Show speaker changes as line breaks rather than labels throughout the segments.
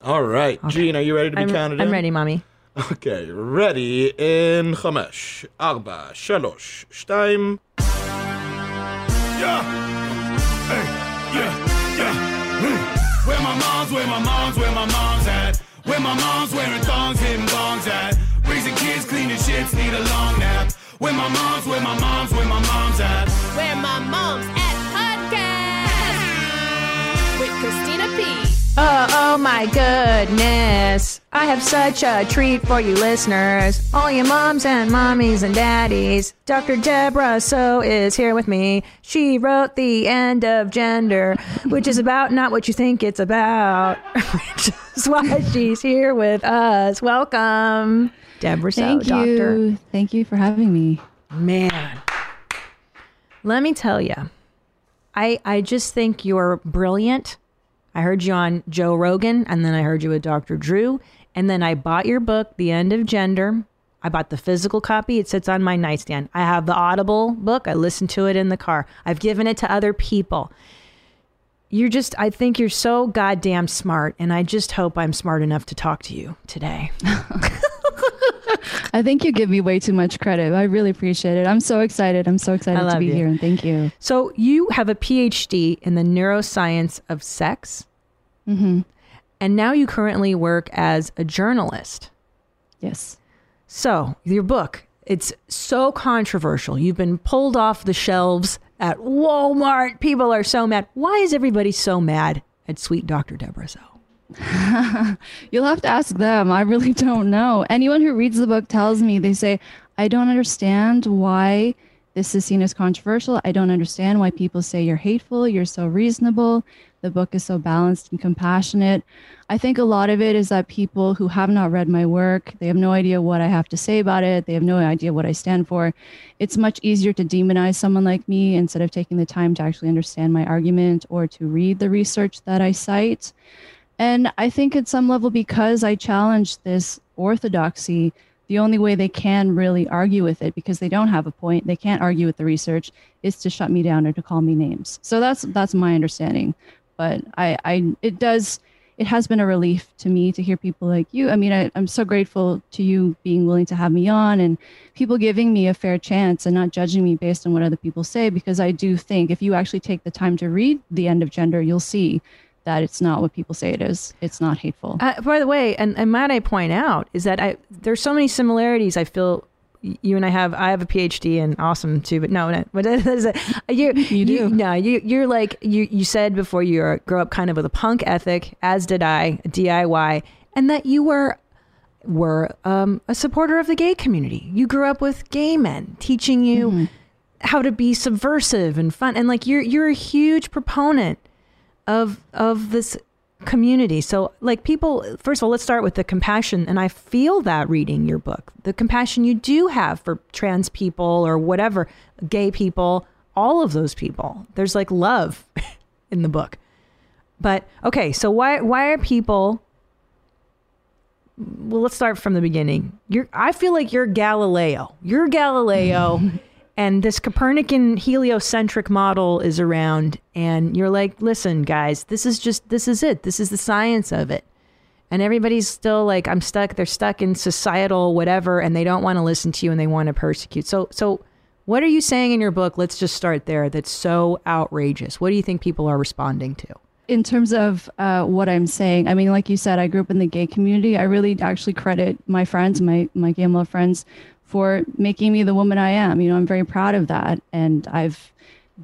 All right, Gene, are you ready to be
I'm,
counted
I'm
in?
ready, mommy.
Okay, ready in חמש, ארבע, שלוש, שתיים.
Yeah. Hey, yeah, yeah. Mm. Where my mom's, where my mom's, where my mom's at. Where my mom's wearing thongs, hitting bongs at. Raising kids, cleaning shits, need a long nap. Where my mom's, where my mom's, where my mom's at.
Where my mom's at
Oh, oh my goodness. I have such a treat for you listeners. All you moms and mommies and daddies. Dr. Debra Soh is here with me. She wrote The End of Gender, which is about not what you think it's about, which is why she's here with us. Welcome, Debra Soh,
Thank
doctor.
you. Thank you for having me.
Man, let me tell you, I I just think you're brilliant. I heard you on Joe Rogan, and then I heard you with Dr. Drew, and then I bought your book, The End of Gender. I bought the physical copy. It sits on my nightstand. I have the Audible book. I listen to it in the car. I've given it to other people. You're just, I think you're so goddamn smart, and I just hope I'm smart enough to talk to you today.
I think you give me way too much credit. I really appreciate it. I'm so excited. I'm so excited to be
you.
here and thank you.
So you have a PhD in the neuroscience of sex,
Mm-hmm.
and now you currently work as a journalist.
Yes.
So your book, it's so controversial. You've been pulled off the shelves at Walmart. People are so mad. Why is everybody so mad at sweet Dr. Debra Soh?
You'll have to ask them. I really don't know. Anyone who reads the book tells me, they say, I don't understand why this is seen as controversial. I don't understand why people say you're hateful, you're so reasonable. The book is so balanced and compassionate. I think a lot of it is that people who have not read my work, they have no idea what I have to say about it. They have no idea what I stand for. It's much easier to demonize someone like me instead of taking the time to actually understand my argument or to read the research that I cite. And I think at some level, because I challenge this orthodoxy, the only way they can really argue with it, because they don't have a point, they can't argue with the research, is to shut me down or to call me names. So that's that's my understanding. But I, I it does it has been a relief to me to hear people like you. I mean, I, I'm so grateful to you being willing to have me on and people giving me a fair chance and not judging me based on what other people say, because I do think if you actually take the time to read The End of Gender, you'll see that it's not what people say it is. It's not hateful.
Uh, by the way, and, and might I point out is that I there's so many similarities. I feel you and I have. I have a PhD and awesome too, but no, no but it is you
You do.
no, you you're like you you said before you grew up kind of with a punk ethic, as did I, DIY, and that you were were um, a supporter of the gay community. You grew up with gay men teaching you
Mm-hmm.
how to be subversive and fun, and like you're you're a huge proponent of of this community. So like people first of all, let's start with the compassion and I feel that reading your book. The compassion you do have for trans people or whatever, gay people, all of those people. There's like love in the book. But okay, so why why are people well, let's start from the beginning. You're I feel like you're Galileo. You're Galileo and this Copernican heliocentric model is around and you're like, "Listen, guys, this is just this is it. This is the science of it." And everybody's still like, "I'm stuck. They're stuck in societal whatever and they don't want to listen to you and they want to persecute." So so what are you saying in your book? Let's just start there. That's so outrageous. What do you think people are responding to?
in terms of uh, what I'm saying, I mean, like you said, I grew up in the gay community. I really actually credit my friends, my my gay male friends, for making me the woman I am. You know, I'm very proud of that, and I've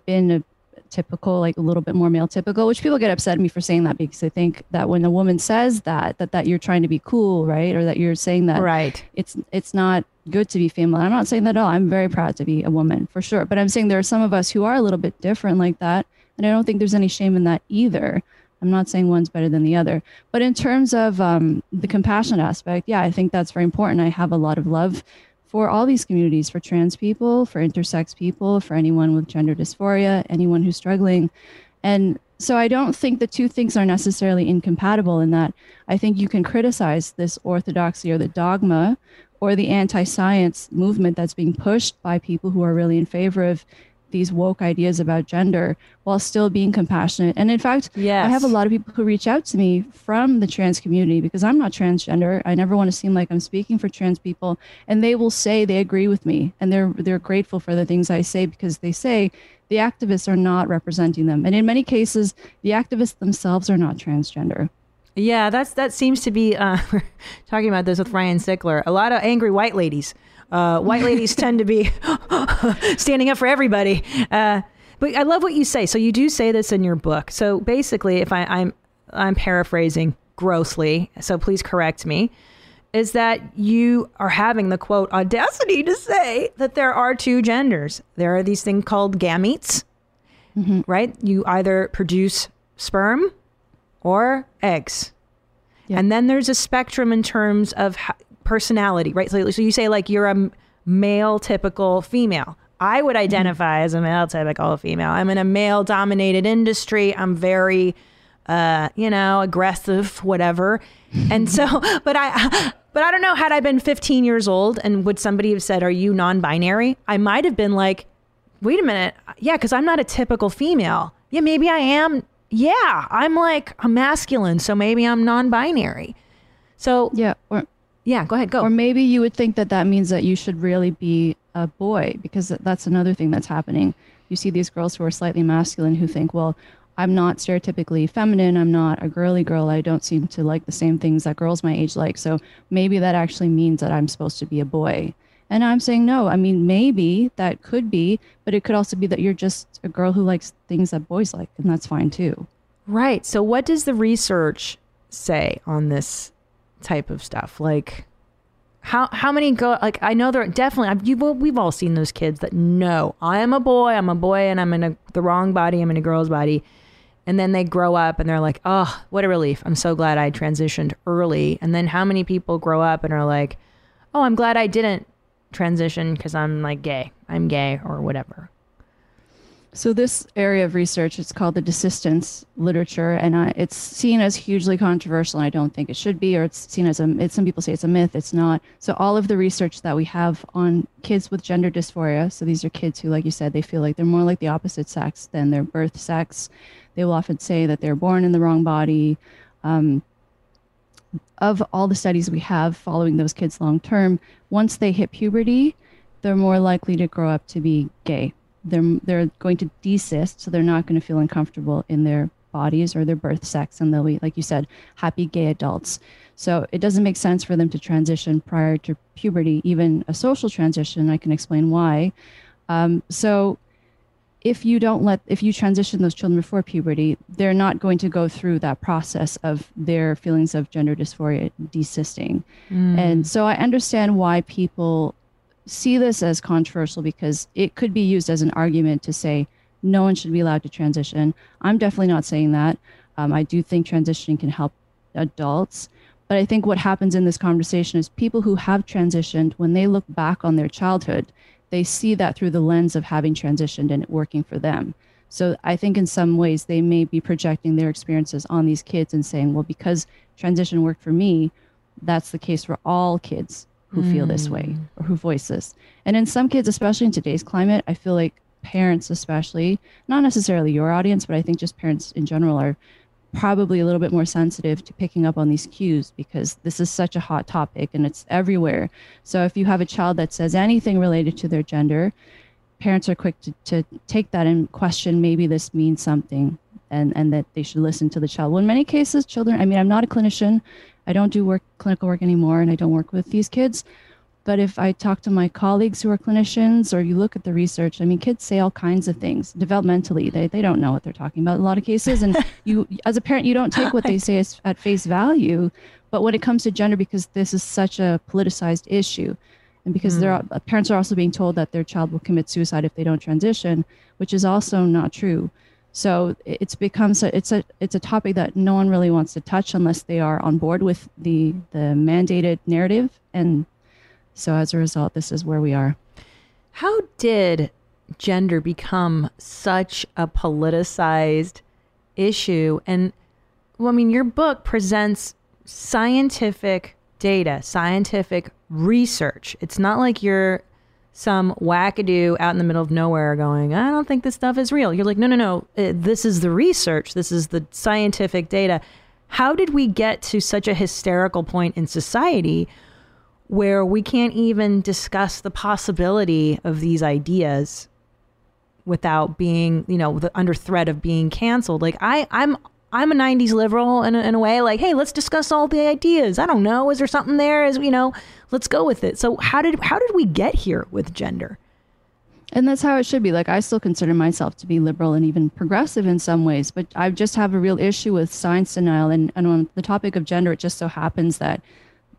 been a typical, like a little bit more male typical, which people get upset at me for saying that because they think that when a woman says that, that that you're trying to be cool, right, or that you're saying that
Right.
it's it's not good to be female. I'm not saying that at all. I'm very proud to be a woman for sure. But I'm saying there are some of us who are a little bit different like that. And I don't think there's any shame in that either. I'm not saying one's better than the other. But in terms of um, the compassion aspect, yeah, I think that's very important. I have a lot of love for all these communities, for trans people, for intersex people, for anyone with gender dysphoria, anyone who's struggling. And so I don't think the two things are necessarily incompatible in that I think you can criticize this orthodoxy or the dogma or the anti science movement that's being pushed by people who are really in favor of these woke ideas about gender while still being compassionate. And in fact, I have a lot of people who reach out to me from the trans community because I'm not transgender. I never want to seem like I'm speaking for trans people, and they will say they agree with me and they're they're grateful for the things I say because they say the activists are not representing them. And in many cases, the activists themselves are not transgender.
Yeah, that's that seems to be uh, we're talking about this with Ryan Sickler. A lot of angry white ladies. Uh, white ladies tend to be standing up for everybody. Uh, but I love what you say. So you do say this in your book. So basically, if I, I'm I'm paraphrasing grossly, so please correct me, is that you are having the quote audacity to say that there are two genders. There are these things called gametes, right? You either produce sperm or eggs.
Yeah.
And then there's a spectrum in terms of ho- personality, right? So, so you say like you're a male typical female. I would identify as a male typical female. I'm in a male dominated industry. I'm very, uh, you know, aggressive, whatever. And so, but I, but I don't know. Had I been 15 years old and would somebody have said, "Are you non-binary?" I might have been like, "Wait a minute, yeah," because I'm not a typical female. Yeah, maybe I am. Yeah, I'm like a masculine, so maybe I'm non-binary. So
Yeah, or
yeah, go ahead, go.
Or maybe you would think that that means that you should really be a boy because that's another thing that's happening. You see these girls who are slightly masculine who think, well, I'm not stereotypically feminine. I'm not a girly girl. I don't seem to like the same things that girls my age like. So maybe that actually means that I'm supposed to be a boy. And I'm saying, no, I mean, maybe that could be, but it could also be that you're just a girl who likes things that boys like, and that's fine too.
Right. So, what does the research say on this type of stuff? Like, how how many go? Like, I know there are definitely. You, well, we've all seen those kids that know I am a boy. I'm a boy, and I'm in a, the wrong body. I'm in a girl's body, and then they grow up and they're like, oh, what a relief. I'm so glad I transitioned early. And then how many people grow up and are like, oh, I'm glad I didn't transition because I'm like gay. I'm gay or whatever.
So this area of research, it's called the desistance literature, and uh, it's seen as hugely controversial. And I don't think it should be, or it's seen as a. Some people say it's a myth. It's not. So all of the research that we have on kids with gender dysphoria. So these are kids who, like you said, they feel like they're more like the opposite sex than their birth sex. They will often say that they're born in the wrong body. Um, of all the studies we have following those kids long term, once they hit puberty, they're more likely to grow up to be gay. They're they're going to desist, so they're not going to feel uncomfortable in their bodies or their birth sex, and they'll be, like you said, happy gay adults. So it doesn't make sense for them to transition prior to puberty, even a social transition. I can explain why. Um, so if you don't let if you transition those children before puberty they're not going to go through that process of their feelings of gender dysphoria desisting and so i understand why people see this as controversial because it could be used as an argument to say no one should be allowed to transition. I'm definitely not saying that. Um, i do think transitioning can help adults. But i think what happens in this conversation is people who have transitioned when they look back on their childhood they see that through the lens of having transitioned and it working for them. So I think in some ways they may be projecting their experiences on these kids and saying, well, because transition worked for me, that's the case for all kids who feel this way hmm. or who voice this. And in some kids, especially in today's climate, I feel like parents, especially, not necessarily your audience, but I think just parents in general are probably a little bit more sensitive to picking up on these cues because this is such a hot topic and it's everywhere. So if you have a child that says anything related to their gender, parents are quick to, to take that and question maybe this means something and, and that they should listen to the child. Well, in many cases, children, I mean, I'm not a clinician. I don't do work clinical work anymore and I don't work with these kids. But if I talk to my colleagues who are clinicians or you look at the research, I mean, kids say all kinds of things developmentally. They, they don't know what they're talking about in a lot of cases. And you, as a parent, you don't take what they say as, at face value. But when it comes to gender, because this is such a politicized issue, and because there hmm. are, parents are also being told that their child will commit suicide if they don't transition, which is also not true. So it's become so it's a it's a topic that no one really wants to touch unless they are on board with the the mandated narrative and so as a result, this is where we are.
How did gender become such a politicized issue? And well, I mean, your book presents scientific data, scientific research. It's not like you're some wackadoo out in the middle of nowhere going, I don't think this stuff is real. You're like, no, no, no. uh, This is the research. This is the scientific data. How did we get to such a hysterical point in society where we can't even discuss the possibility of these ideas without being, you know, under threat of being canceled? Like I, I'm, I'm a '90s liberal in a, in a way. Like, hey, let's discuss all the ideas. I don't know. Is there something there? Is you know, let's go with it. So how did how did we get here with gender?
And that's how it should be. Like I still consider myself to be liberal and even progressive in some ways, but I just have a real issue with science denial. And, and on the topic of gender, it just so happens that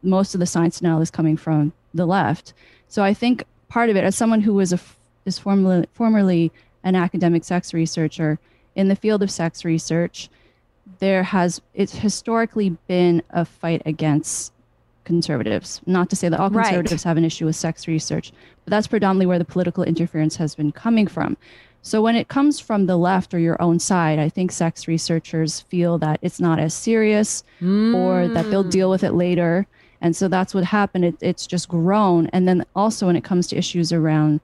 most of the science denial is coming from the left. So I think part of it, as someone who was a is formerly formerly an academic sex researcher in the field of sex research, there has it's historically been a fight against conservatives. Not to say that all conservatives have an issue with sex research, but that's predominantly where the political interference has been coming from. So when it comes from the left or your own side, I think sex researchers feel that it's not as serious or that they'll mm. deal with it later. And so that's what happened. It, it's just grown. And then also when it comes to issues around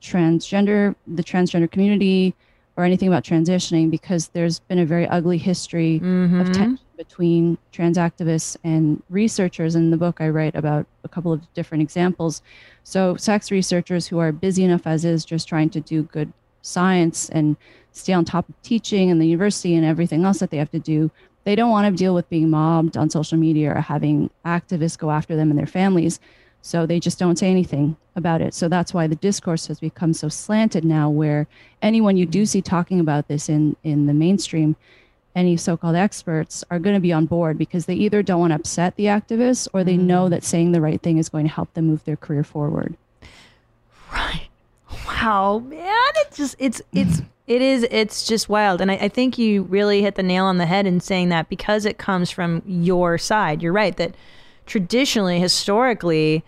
transgender, the transgender community, or anything about transitioning, because there's been a very ugly history of mm-hmm. tension between trans activists and researchers. In the book, I write about a couple of different examples. So, sex researchers who are busy enough as is, just trying to do good science and stay on top of teaching and the university and everything else that they have to do, they don't want to deal with being mobbed on social media or having activists go after them and their families. So they just don't say anything about it. So that's why the discourse has become so slanted now, where anyone you do see talking about this in, in the mainstream, any so called experts are going to be on board because they either don't want to upset the activists or they mm-hmm. know that saying the right thing is going to help them move their career forward. Right.
Wow, man, it just it's it's it is it's just wild, and I, I think you really hit the nail on the head in saying that because it comes from your side. You're right that traditionally, historically,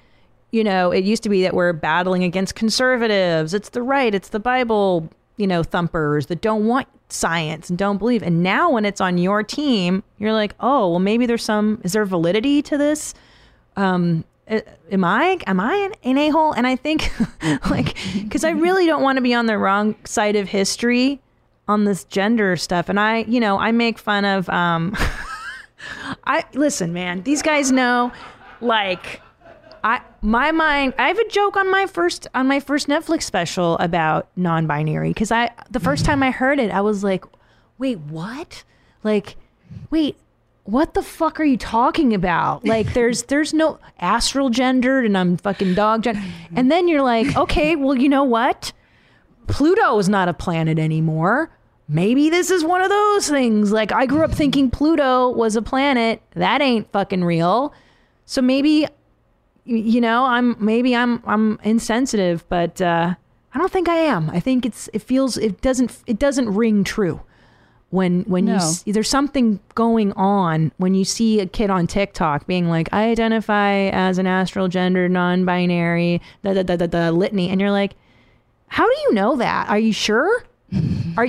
you know, it used to be that we're battling against conservatives. It's the right, it's the Bible, you know, thumpers that don't want science and don't believe. And now when it's on your team, you're like, oh, well, maybe there's some is there validity to this? um am i am i an, an a-hole and i think like because i really don't want to be on the wrong side of history on this gender stuff and i you know i make fun of um i listen man these guys know like I my mind I have a joke on my first on my first Netflix special about non-binary because I the first time I heard it I was like wait what? Like wait what the fuck are you talking about? Like there's there's no astral gendered and I'm fucking dog gender and then you're like okay well you know what? Pluto is not a planet anymore. Maybe this is one of those things. Like I grew up thinking Pluto was a planet. That ain't fucking real. So maybe you know i'm maybe i'm i'm insensitive but uh i don't think i am. I think it's it feels it doesn't it doesn't ring true when when you
No.
see, there's something going on when you see a kid on tiktok being like i identify as an astral gender non-binary the, the, the, the, the litany and you're like how do you know that? Are you sure? Are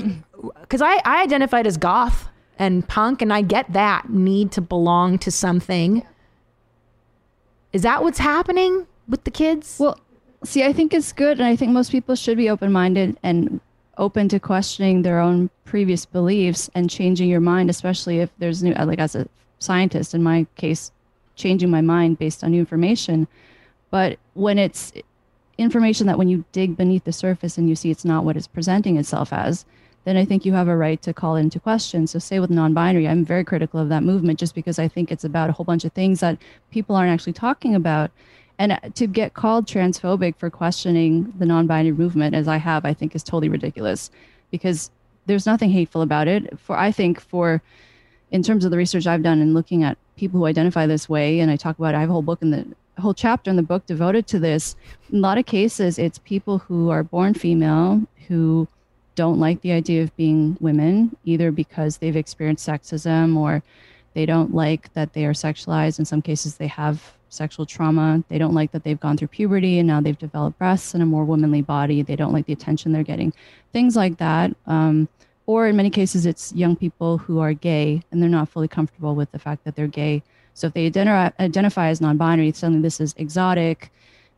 because I, I identified as goth and punk and i get that need to belong to something is that what's happening with the kids?
Well, see, I think it's good, and I think most people should be open minded and open to questioning their own previous beliefs and changing your mind, especially if there's new, like as a scientist, in my case, changing my mind based on new information. But when it's information that when you dig beneath the surface and you see it's not what it's presenting itself as, then I think you have a right to call into question. So, say with non binary, I'm very critical of that movement just because I think it's about a whole bunch of things that people aren't actually talking about. And uh, to get called transphobic for questioning the non binary movement, as I have, I think is totally ridiculous because there's nothing hateful about it. For I think, for in terms of the research I've done and looking at people who identify this way, and I talk about, I have a whole book in the whole chapter in the book devoted to this. In a lot of cases, it's people who are born female who don't like the idea of being women, either because they've experienced sexism or they don't like that they are sexualized. In some cases, they have sexual trauma. They don't like that they've gone through puberty and now they've developed breasts and a more womanly body. They don't like the attention they're getting, things like that. Um, or in many cases, it's young people who are gay and they're not fully comfortable with the fact that they're gay. So if they identify, identify as non binary, suddenly this is exotic.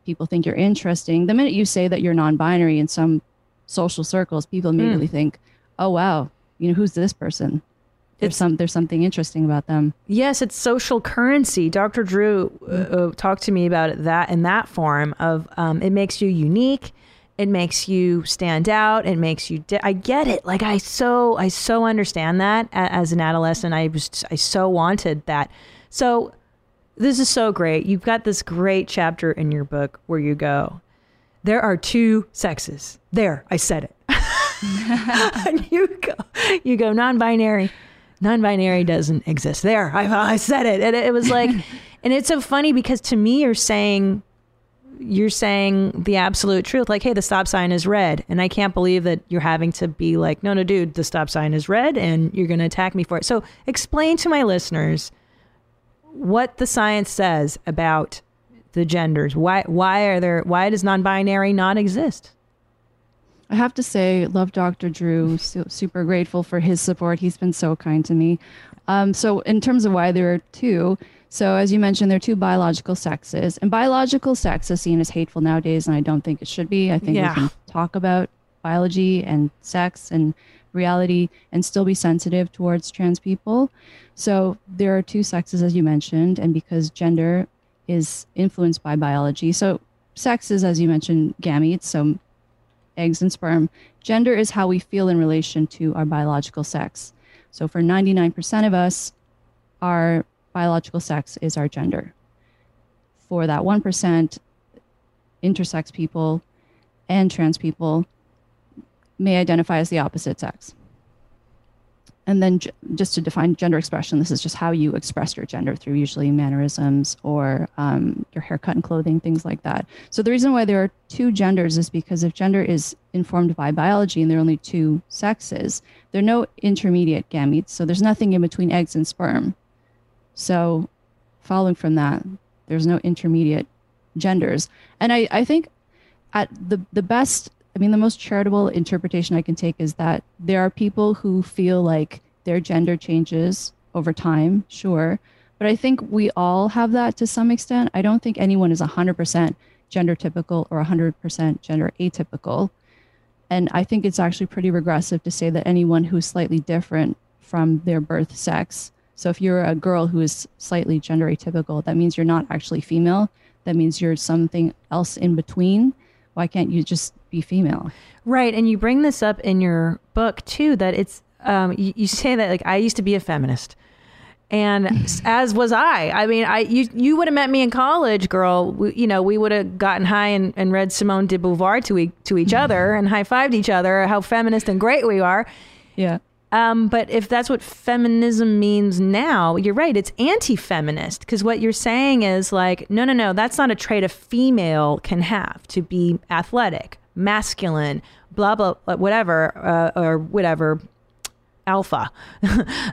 people think you're interesting. The minute you say that you're non-binary in some social circles, people immediately think, "Oh wow, you know who's this person?" There's
It's-
some there's something interesting about them.
Yes, it's social currency. Dr. Drew uh, uh, talked to me about it that in that form of um, it makes you unique, it makes you stand out, it makes you. Di- I get it. Like I so I so understand that as an adolescent. I was I so wanted that. So this is so great. You've got this great chapter in your book where you go, there are two sexes. There, I said it. and you go, you go non-binary. Non-binary doesn't exist. There, I, I said it, and it was like, and it's so funny because to me, you're saying, you're saying the absolute truth. Like, hey, the stop sign is red, and I can't believe that you're having to be like, no, no, dude, the stop sign is red, and you're going to attack me for it. So, explain to my listeners what the science says about the genders. Why, why are there? Why does non-binary not exist?
I have to say, love Dr. Drew. Su- super grateful for his support. He's been so kind to me. Um, so, in terms of why there are two, so as you mentioned, there are two biological sexes, and biological sex is seen as hateful nowadays, and I don't think it should be. I think
Yeah.
we can talk about biology and sex and reality and still be sensitive towards trans people. So, there are two sexes, as you mentioned, and because gender is influenced by biology, so sex is, as you mentioned, gametes. So eggs and sperm. Gender is how we feel in relation to our biological sex. So for 99% of us, our biological sex is our gender. For that 1%, intersex people and trans people may identify as the opposite sex. And then, just to define gender expression, this is just how you express your gender through usually mannerisms or um, your haircut and clothing, things like that. So, the reason why there are two genders is because if gender is informed by biology and there are only two sexes, there are no intermediate gametes. So, there's nothing in between eggs and sperm. So, following from that, there's no intermediate genders. And I, I think at the, the best, I mean, the most charitable interpretation I can take is that there are people who feel like their gender changes over time, sure. But I think we all have that to some extent. I don't think anyone is 100% gender typical or 100% gender atypical. And I think it's actually pretty regressive to say that anyone who's slightly different from their birth sex. So if you're a girl who is slightly gender atypical, that means you're not actually female. That means you're something else in between. Why can't you just be female?
Right, and you bring this up in your book too. That it's um, you, you say that like I used to be a feminist, and as was I. I mean, I you you would have met me in college, girl. We, you know, we would have gotten high and, and read Simone de Beauvoir to e- to each other and high fived each other. How feminist and great we are.
Yeah.
Um, but if that's what feminism means now, you're right. It's anti-feminist because what you're saying is like, no, no, no. That's not a trait a female can have to be athletic, masculine, blah blah, blah whatever, uh, or whatever, alpha.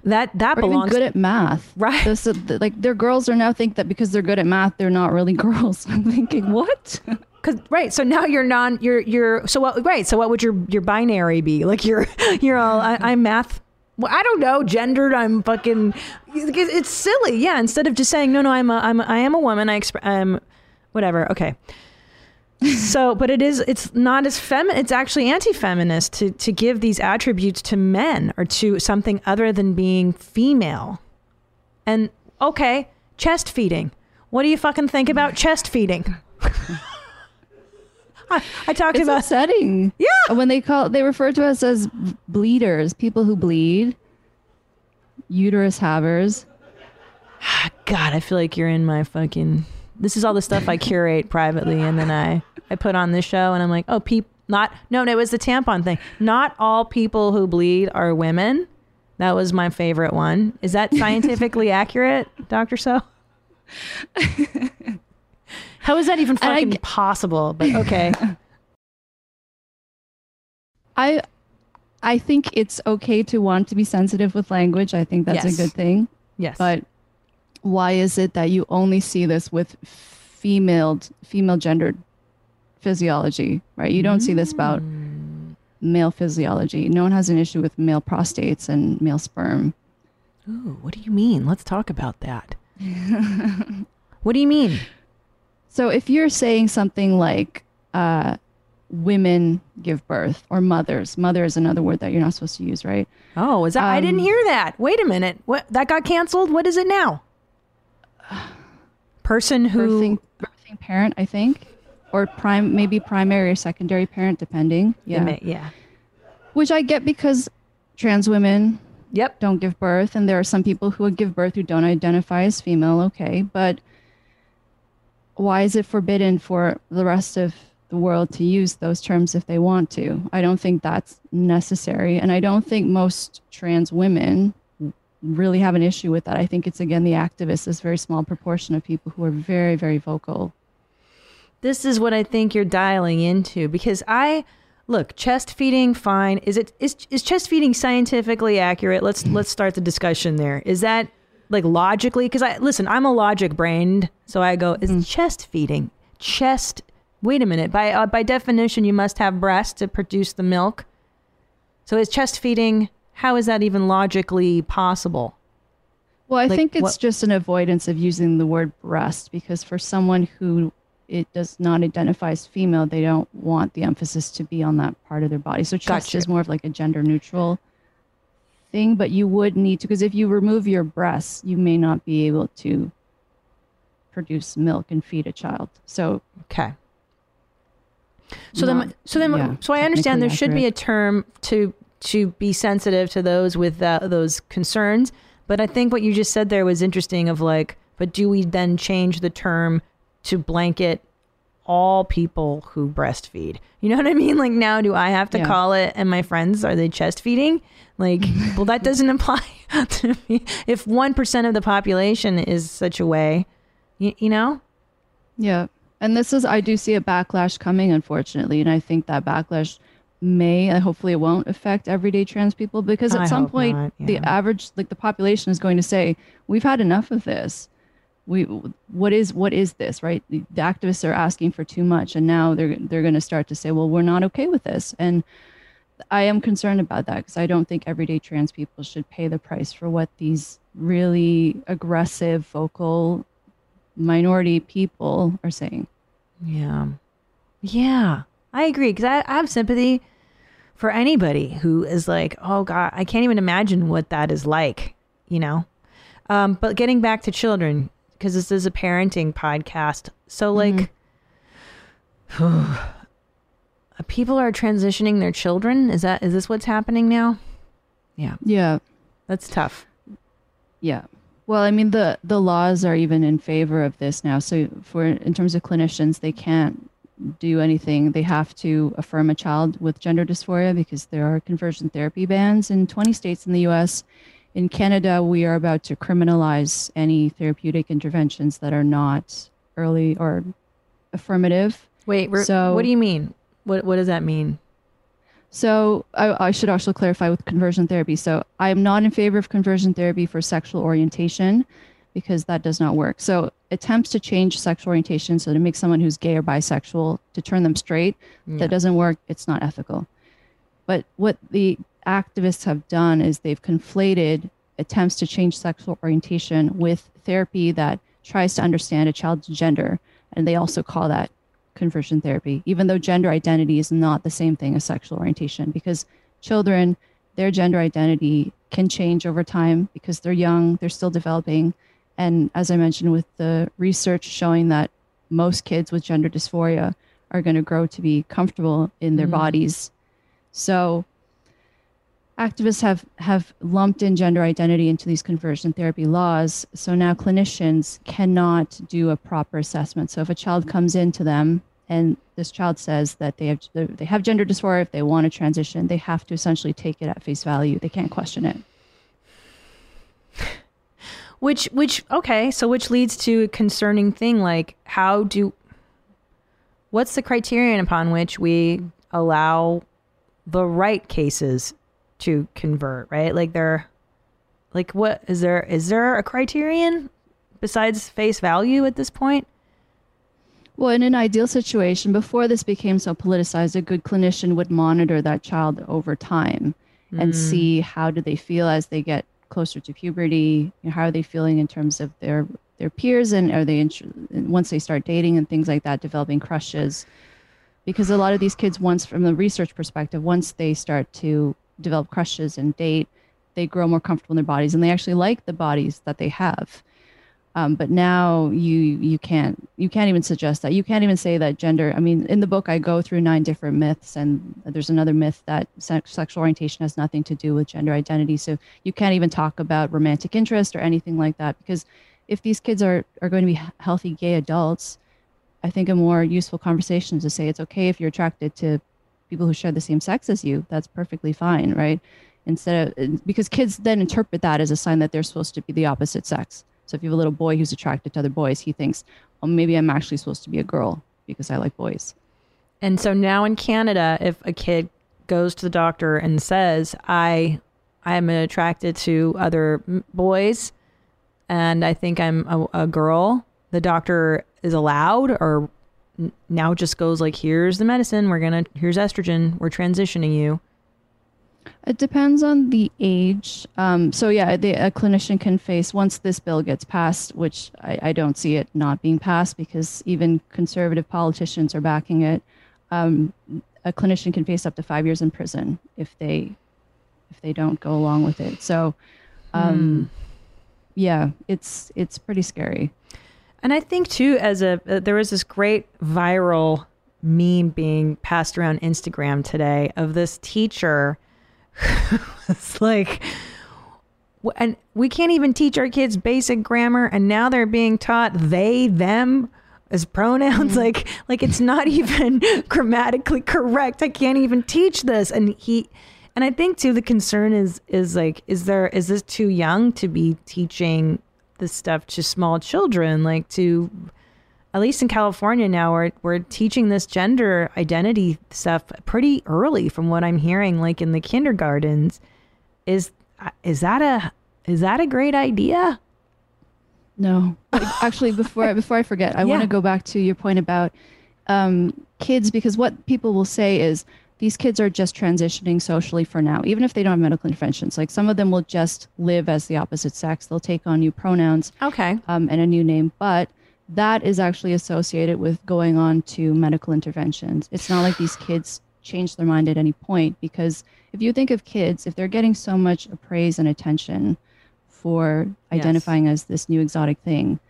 that that
Or
belongs.
good at math.
Right.
This, uh, like their girls are now think that because they're good at math, they're not really girls. I'm thinking, what?
Cause right, so now you're non, you're you're so what? Right, so what would your your binary be? Like you're you're all I, I'm math. Well, I don't know, gendered. I'm fucking. It's silly, yeah. Instead of just saying no, no, I'm a, I'm a, I am a woman. I exp- I'm whatever. Okay. so, but it is it's not as fem. It's actually anti-feminist to to give these attributes to men or to something other than being female. And okay, chest feeding. What do you fucking think about chest feeding? I, I talked
It's
about
upsetting.
Yeah.
When they call, they refer to us as bleeders, people who bleed, uterus havers.
God, I feel like you're in my fucking. This is all the stuff I curate privately, and then I I put on this show, and I'm like, oh, peep, not no, no, it was the tampon thing. Not all people who bleed are women. That was my favorite one. Is that scientifically accurate, Doctor Soh? How is that even
And I
fucking possible? But okay,
I, I think it's okay to want to be sensitive with language. I think that's
Yes.
a good thing.
yes,
But why is it that you only see this with female female gendered physiology, right? You don't see this about male physiology. No one has an issue with male prostates and male sperm.
Ooh, what do you mean? Let's talk about that. what do you mean?
So if you're saying something like uh, women give birth or mothers, mother is another word that you're not supposed to use, right?
Oh, is that? I didn't
Um,
hear that. Wait a minute. What that got canceled? What is it now? Person who
Birthing, birthing parent, I think, or prime, maybe primary or secondary parent, depending. Yeah,
yeah.
which I get because trans women
Yep.
don't give birth, and there are some people who would give birth who don't identify as female. Okay, but why is it forbidden for the rest of the world to use those terms if they want to? I don't think that's necessary, and I don't think most trans women really have an issue with that. I think it's again the activists, this very small proportion of people who are very, very vocal.
This is what I think you're dialing into because I look chest feeding fine. Is it is is chest feeding scientifically accurate? Let's let's start the discussion there. Is that like logically? Because I listen, I'm a logic brained, so I go is chest feeding chest. Wait a minute. By uh, by definition, you must have breasts to produce the milk. So is chest feeding? How is that even logically possible?
Well, I
Like,
think it's
what-
just an avoidance of using the word breast because for someone who it does not identify as female, they don't want the emphasis to be on that part of their body. So chest
Gotcha.
is more of like a gender neutral thing, but you would need to because if you remove your breasts, you may not be able to produce milk and feed a child. So
Okay. So
Not-
then, so then,
yeah,
so I understand there should be a term to to be sensitive to those with uh, those concerns. But I think what you just said there was interesting. Of like, but do we then change the term to blanket all people who breastfeed? You know what I mean? Like now, do I have to
Yeah.
call it? And my friends are they chest feeding? Like, well, that doesn't apply to me. If one percent of the population is such a way, you, you know.
Yeah. And this is, I do see a backlash coming, unfortunately. And I think that backlash may, and hopefully it won't affect everyday trans people because at
I
some point,
not,
the average, like the population is going to say, we've had enough of this. We, what is, what is this, right? The, the activists are asking for too much. And now they're, they're going to start to say, well, we're not okay with this. And I am concerned about that because I don't think everyday trans people should pay the price for what these really aggressive, vocal minority people are saying.
Yeah. Yeah. I agree because I, I have sympathy for anybody who is like, oh God, I can't even imagine what that is like, you know? Um, but getting back to children, because this is a parenting podcast. So, like, mm-hmm. uh, people are transitioning their children. Is that, is this what's happening now? Yeah.
Yeah.
That's tough.
Yeah. Well, I mean the the laws are even in favor of this now. So for in terms of clinicians, they can't do anything. They have to affirm a child with gender dysphoria because there are conversion therapy bans in 20 states in the US. In Canada, we are about to criminalize any therapeutic interventions that are not early or affirmative.
Wait,
So-
what do you mean? What, what does that mean?
So I, I should also clarify with conversion therapy. So I am not in favor of conversion therapy for sexual orientation because that does not work. So attempts to change sexual orientation, so to make someone who's gay or bisexual to turn them straight, that doesn't work. It's not ethical. But what the activists have done is they've conflated attempts to change sexual orientation with therapy that tries to understand a child's gender, and they also call that conversion therapy, even though gender identity is not the same thing as sexual orientation, because children, their gender identity can change over time because they're young, they're still developing. And as I mentioned, with the research showing that most kids with gender dysphoria are going to grow to be comfortable in their mm-hmm. bodies. So activists have have lumped in gender identity into these conversion therapy laws so now clinicians cannot do a proper assessment. So if a child comes into them and this child says that they have they have gender dysphoria if they want to transition they have to essentially take it at face value. They can't question it.
Which, which, okay, so which leads to a concerning thing like how do, what's the criterion upon which we allow the right cases to convert, right? Like there, like what is there, is there a criterion besides face value at this point?
Well, in an ideal situation, before this became so politicized, a good clinician would monitor that child over time and hmm. see how do they feel as they get closer to puberty. You know, how are they feeling in terms of their their peers and are they once they start dating and things like that developing crushes because a lot of these kids once from the research perspective once they start to develop crushes and date they grow more comfortable in their bodies and they actually like the bodies that they have. Um, but now you you can't you can't even suggest that. You can't even say that gender i mean in the book i go through nine different myths and there's another myth that sex, sexual orientation has nothing to do with gender identity. So you can't even talk about romantic interest or anything like that because if these kids are are going to be healthy gay adults i think a more useful conversation is to say it's okay if you're attracted to people who share the same sex as you that's perfectly fine right instead of because kids then interpret that as a sign that they're supposed to be the opposite sex so if you have a little boy who's attracted to other boys, he thinks, well, maybe I'm actually supposed to be a girl because I like boys.
And so now in Canada, if a kid goes to the doctor and says, "I, I am attracted to other boys, and I think I'm a, a girl," the doctor is allowed, or now just goes like, "Here's the medicine. We're gonna here's estrogen. We're transitioning you."
It depends on the age. Um, so yeah, the, a clinician can face once this bill gets passed, which I, I don't see it not being passed because even conservative politicians are backing it. Um, a clinician can face up to five years in prison if they if they don't go along with it. So, um, yeah, it's it's pretty scary.
And I think too, as a uh, there was this great viral meme being passed around Instagram today of this teacher. it's like, and we can't even teach our kids basic grammar, and now they're being taught they them as pronouns. Like, like it's not even grammatically correct. I can't even teach this. And he, and I think too, the concern is is like, is there is this too young to be teaching this stuff to small children? Like to at least in California now, we're we're teaching this gender identity stuff pretty early, from what I'm hearing. Like in the kindergartens, is is that a is that a great idea?
No, actually, before I, before I forget, I want to go back to your point about um, kids because what people will say is these kids are just transitioning socially for now, even if they don't have medical interventions. Like some of them will just live as the opposite sex; they'll take on new pronouns
Okay.
um, and a new name, but that is actually associated with going on to medical interventions. It's not like these kids change their mind at any point because if you think of kids, if they're getting so much praise and attention for
Yes.
identifying as this new exotic thing,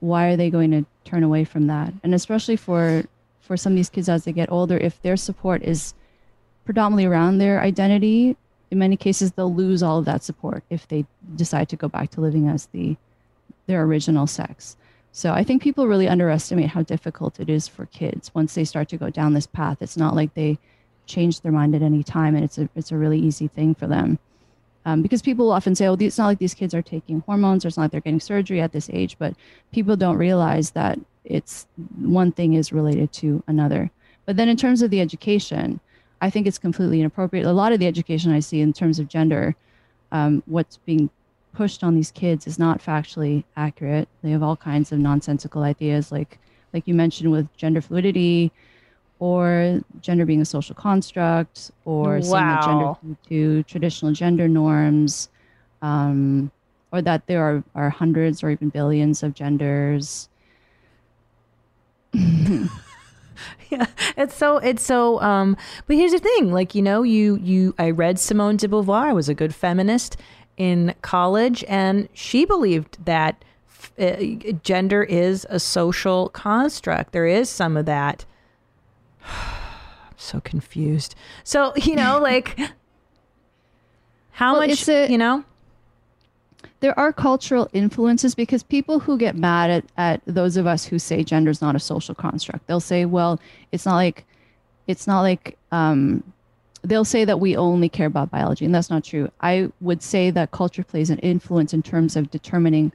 why are they going to turn away from that? And especially for for some of these kids as they get older, if their support is predominantly around their identity, in many cases they'll lose all of that support if they decide to go back to living as the their original sex. So I think people really underestimate how difficult it is for kids once they start to go down this path. It's not like they change their mind at any time, and it's a it's a really easy thing for them. Um, because people often say, "Oh, it's not like these kids are taking hormones, or it's not like they're getting surgery at this age." But people don't realize that it's one thing is related to another. But then, in terms of the education, I think it's completely inappropriate. A lot of the education I see in terms of gender, um, what's being pushed on these kids is not factually accurate. They have all kinds of nonsensical ideas, like like you mentioned with gender fluidity, or gender being a social construct, or saying that gender to traditional gender norms, um, or that there are, are hundreds or even billions of genders.
yeah it's so it's so um but here's the thing like you know you you i read simone de beauvoir I was a good feminist in college and she believed that f- uh, gender is a social construct. There is some of that. I'm so confused. So you know like how
Well,
much
a-
you know
there are cultural influences because people who get mad at, at those of us who say gender is not a social construct they'll say well it's not like it's not like um, they'll say that we only care about biology and that's not true. I would say that culture plays an influence in terms of determining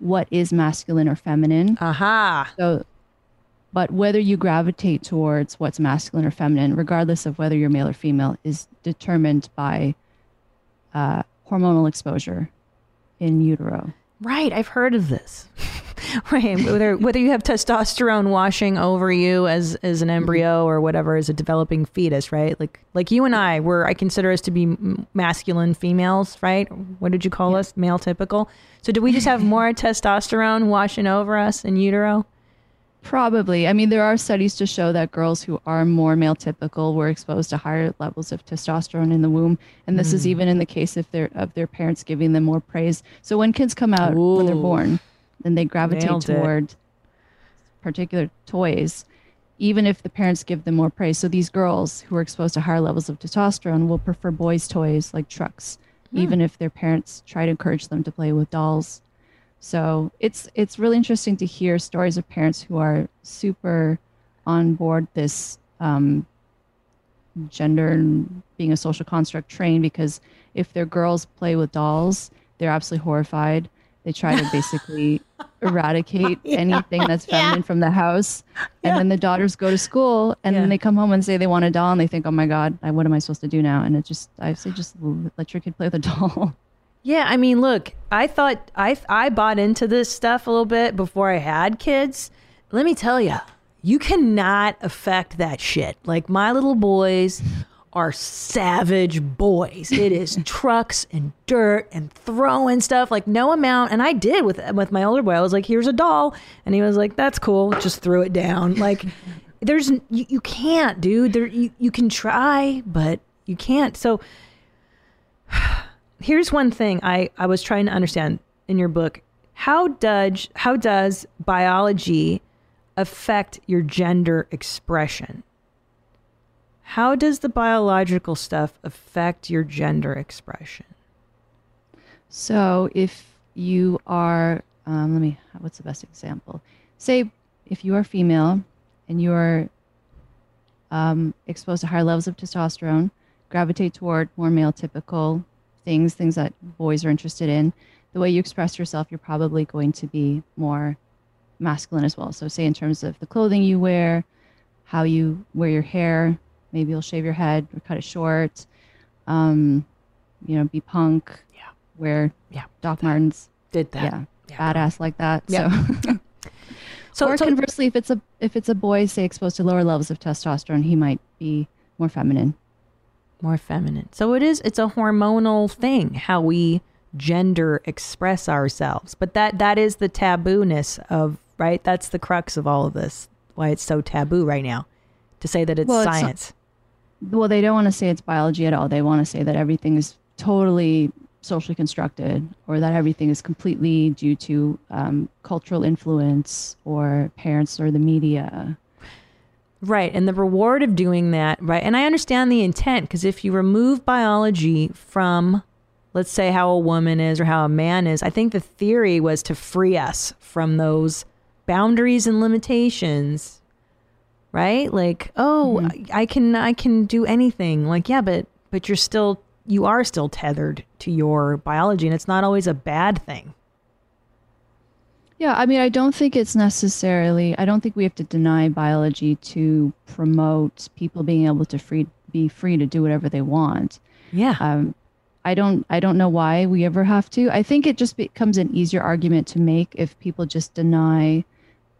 what is masculine or feminine.
Aha.
So but whether you gravitate towards what's masculine or feminine regardless of whether you're male or female is determined by uh, hormonal exposure in utero
Right, I've heard of this. right. Whether whether you have testosterone washing over you as as an embryo or whatever as a developing fetus, right? Like like you and I, were I consider us to be masculine females, right? What did you call us? Male typical. So do we just have more testosterone washing over us in utero?
Probably. I mean, there are studies to show that girls who are more male typical were exposed to higher levels of testosterone in the womb, and this is
Hmm.
even in the case if they're of their parents giving them more praise. So when kids come out when they're born, then they gravitate
Nailed it.
toward particular toys, even if the parents give them more praise. So these girls who are exposed to higher levels of testosterone will prefer boys' toys like trucks,
Hmm.
even if their parents try to encourage them to play with dolls. So it's it's really interesting to hear stories of parents who are super on board this um, gender and being a social construct train because if their girls play with dolls, they're absolutely horrified. They try to basically eradicate anything that's feminine from the house. And then the daughters go to school and
Yeah.
then they come home and say they want a doll and they think, oh my God, what am I supposed to do now? And it just, I say, just let your kid play with a doll.
Yeah, I mean, look, I thought I I bought into this stuff a little bit before I had kids. Let me tell you, you cannot affect that shit. Like my little boys are savage boys. It is trucks and dirt and throwing stuff like no amount. And I did with with my older boy. I was like, "Here's a doll," and he was like, "That's cool." Just threw it down. Like there's you, you can't, dude. There you you can try, but you can't. So here's one thing I, I was trying to understand in your book. How does how does biology affect your gender expression? How does the biological stuff affect your gender expression?
So if you are, um, let me, what's the best example? Say if you are female and you are um, exposed to higher levels of testosterone, gravitate toward more male typical things, things that boys are interested in. The way you express yourself, you're probably going to be more masculine as well. So say in terms of the clothing you wear, how you wear your hair, maybe you'll shave your head or cut it short. Um, you know, be punk.
Yeah.
Wear
Yeah.
Doc Martens.
Did that?
Yeah.
Yeah.
Badass like that.
Yeah.
So,
So,
or
so-
conversely, if it's a if it's a boy, say exposed to lower levels of testosterone, he might be more feminine.
More feminine. So it is it's a hormonal thing how we gender express ourselves. But that that is the tabooness of right? That's the crux of all of this. Why it's so taboo right now to say that it's
Well, it's
science.
Well, they don't want to say it's biology at all. They want to say that everything is totally socially constructed, or that everything is completely due to um, cultural influence or parents or the media.
Right. And the reward of doing that, right? And I understand the intent because if you remove biology from, let's say, how a woman is or how a man is, I think the theory was to free us from those boundaries and limitations. Right? Like, oh, mm-hmm. I I can I can do anything. Like, yeah, but but you're still you are still tethered to your biology and it's not always a bad thing.
Yeah, I mean, I don't think it's necessarily. I don't think we have to deny biology to promote people being able to free be free to do whatever they want.
Yeah.
Um, I don't. I don't know why we ever have to. I think it just becomes an easier argument to make if people just deny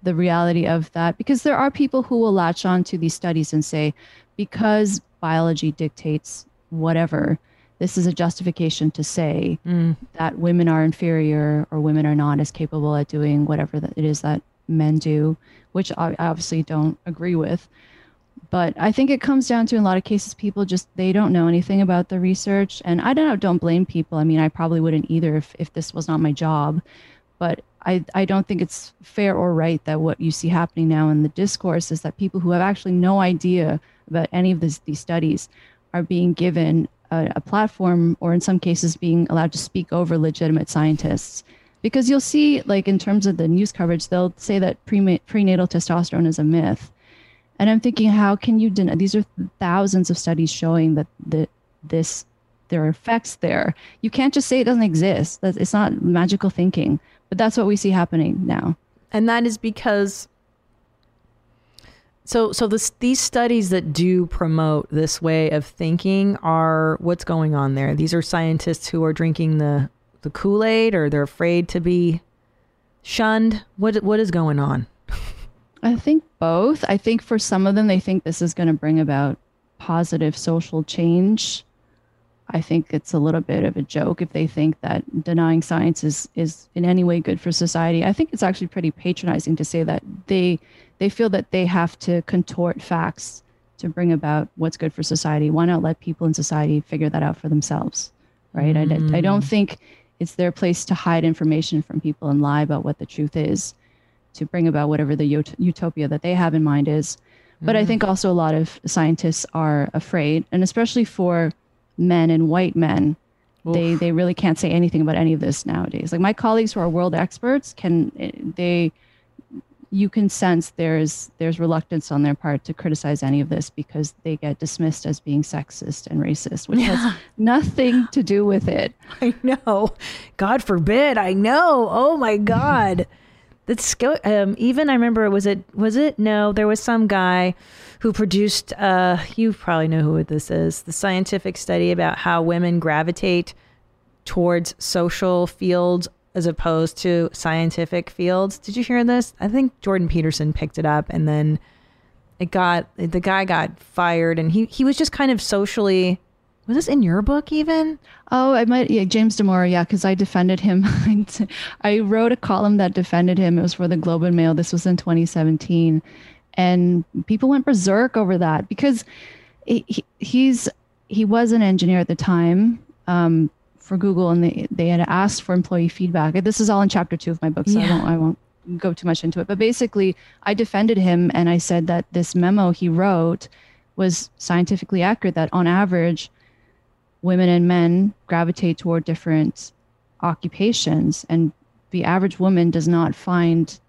the reality of that, because there are people who will latch on to these studies and say, because biology dictates whatever, this is a justification to say
Mm.
that women are inferior or women are not as capable at doing whatever that it is that men do, which I obviously don't agree with. But I think it comes down to in a lot of cases people just they don't know anything about the research, and I don't don't blame people. I mean, I probably wouldn't either if if this was not my job. But I I don't think it's fair or right that what you see happening now in the discourse is that people who have actually no idea about any of this, these studies are being given a, a platform or in some cases being allowed to speak over legitimate scientists. Because you'll see like in terms of the news coverage they'll say that pre- prenatal testosterone is a myth. And i'm thinking how can you deny these are thousands of studies showing that the, this there are effects there. You can't just say it doesn't exist. That's, it's not magical thinking. But that's what we see happening now.
And that is because so so this these studies that do promote this way of thinking are what's going on there these are scientists who are drinking the the kool-aid or they're afraid to be shunned? What what is going on?
I think both. I think for some of them, they think this is going to bring about positive social change. I think it's a little bit of a joke if they think that denying science is, is in any way good for society. I think it's actually pretty patronizing to say that they they feel that they have to contort facts to bring about what's good for society. Why not let people in society figure that out for themselves? Right? I, I don't mm-hmm. think it's their place to hide information from people and lie about what the truth is to bring about whatever the ut- utopia that they have in mind is. But I mm-hmm. think also a lot of scientists are afraid, and especially for men and white men, they they really can't say anything about any of this nowadays. Like my colleagues who are world experts can they you can sense there's there's reluctance on their part to criticize any of this because they get dismissed as being sexist and racist, which has nothing to do with it.
I know. God forbid. I know. Oh my God. That's um, even I remember was it was it no there was some guy who produced uh you probably know who this is the scientific study about how women gravitate towards social fields as opposed to scientific fields. Did you hear this? I think Jordan Peterson picked it up and then it got the guy got fired and he he was just kind of socially was this in your book even?
Oh, I might. Yeah, James Damore. Yeah, because I defended him. I wrote a column that defended him. It was for the Globe and Mail. This was in 2017, and people went berserk over that because he, he's he was an engineer at the time um, for Google, and they they had asked for employee feedback. This is all in chapter two of my book, so I won't I won't go too much into it. But basically, I defended him, and I said that this memo he wrote was scientifically accurate. That on average women and men gravitate toward different occupations and the average woman does not find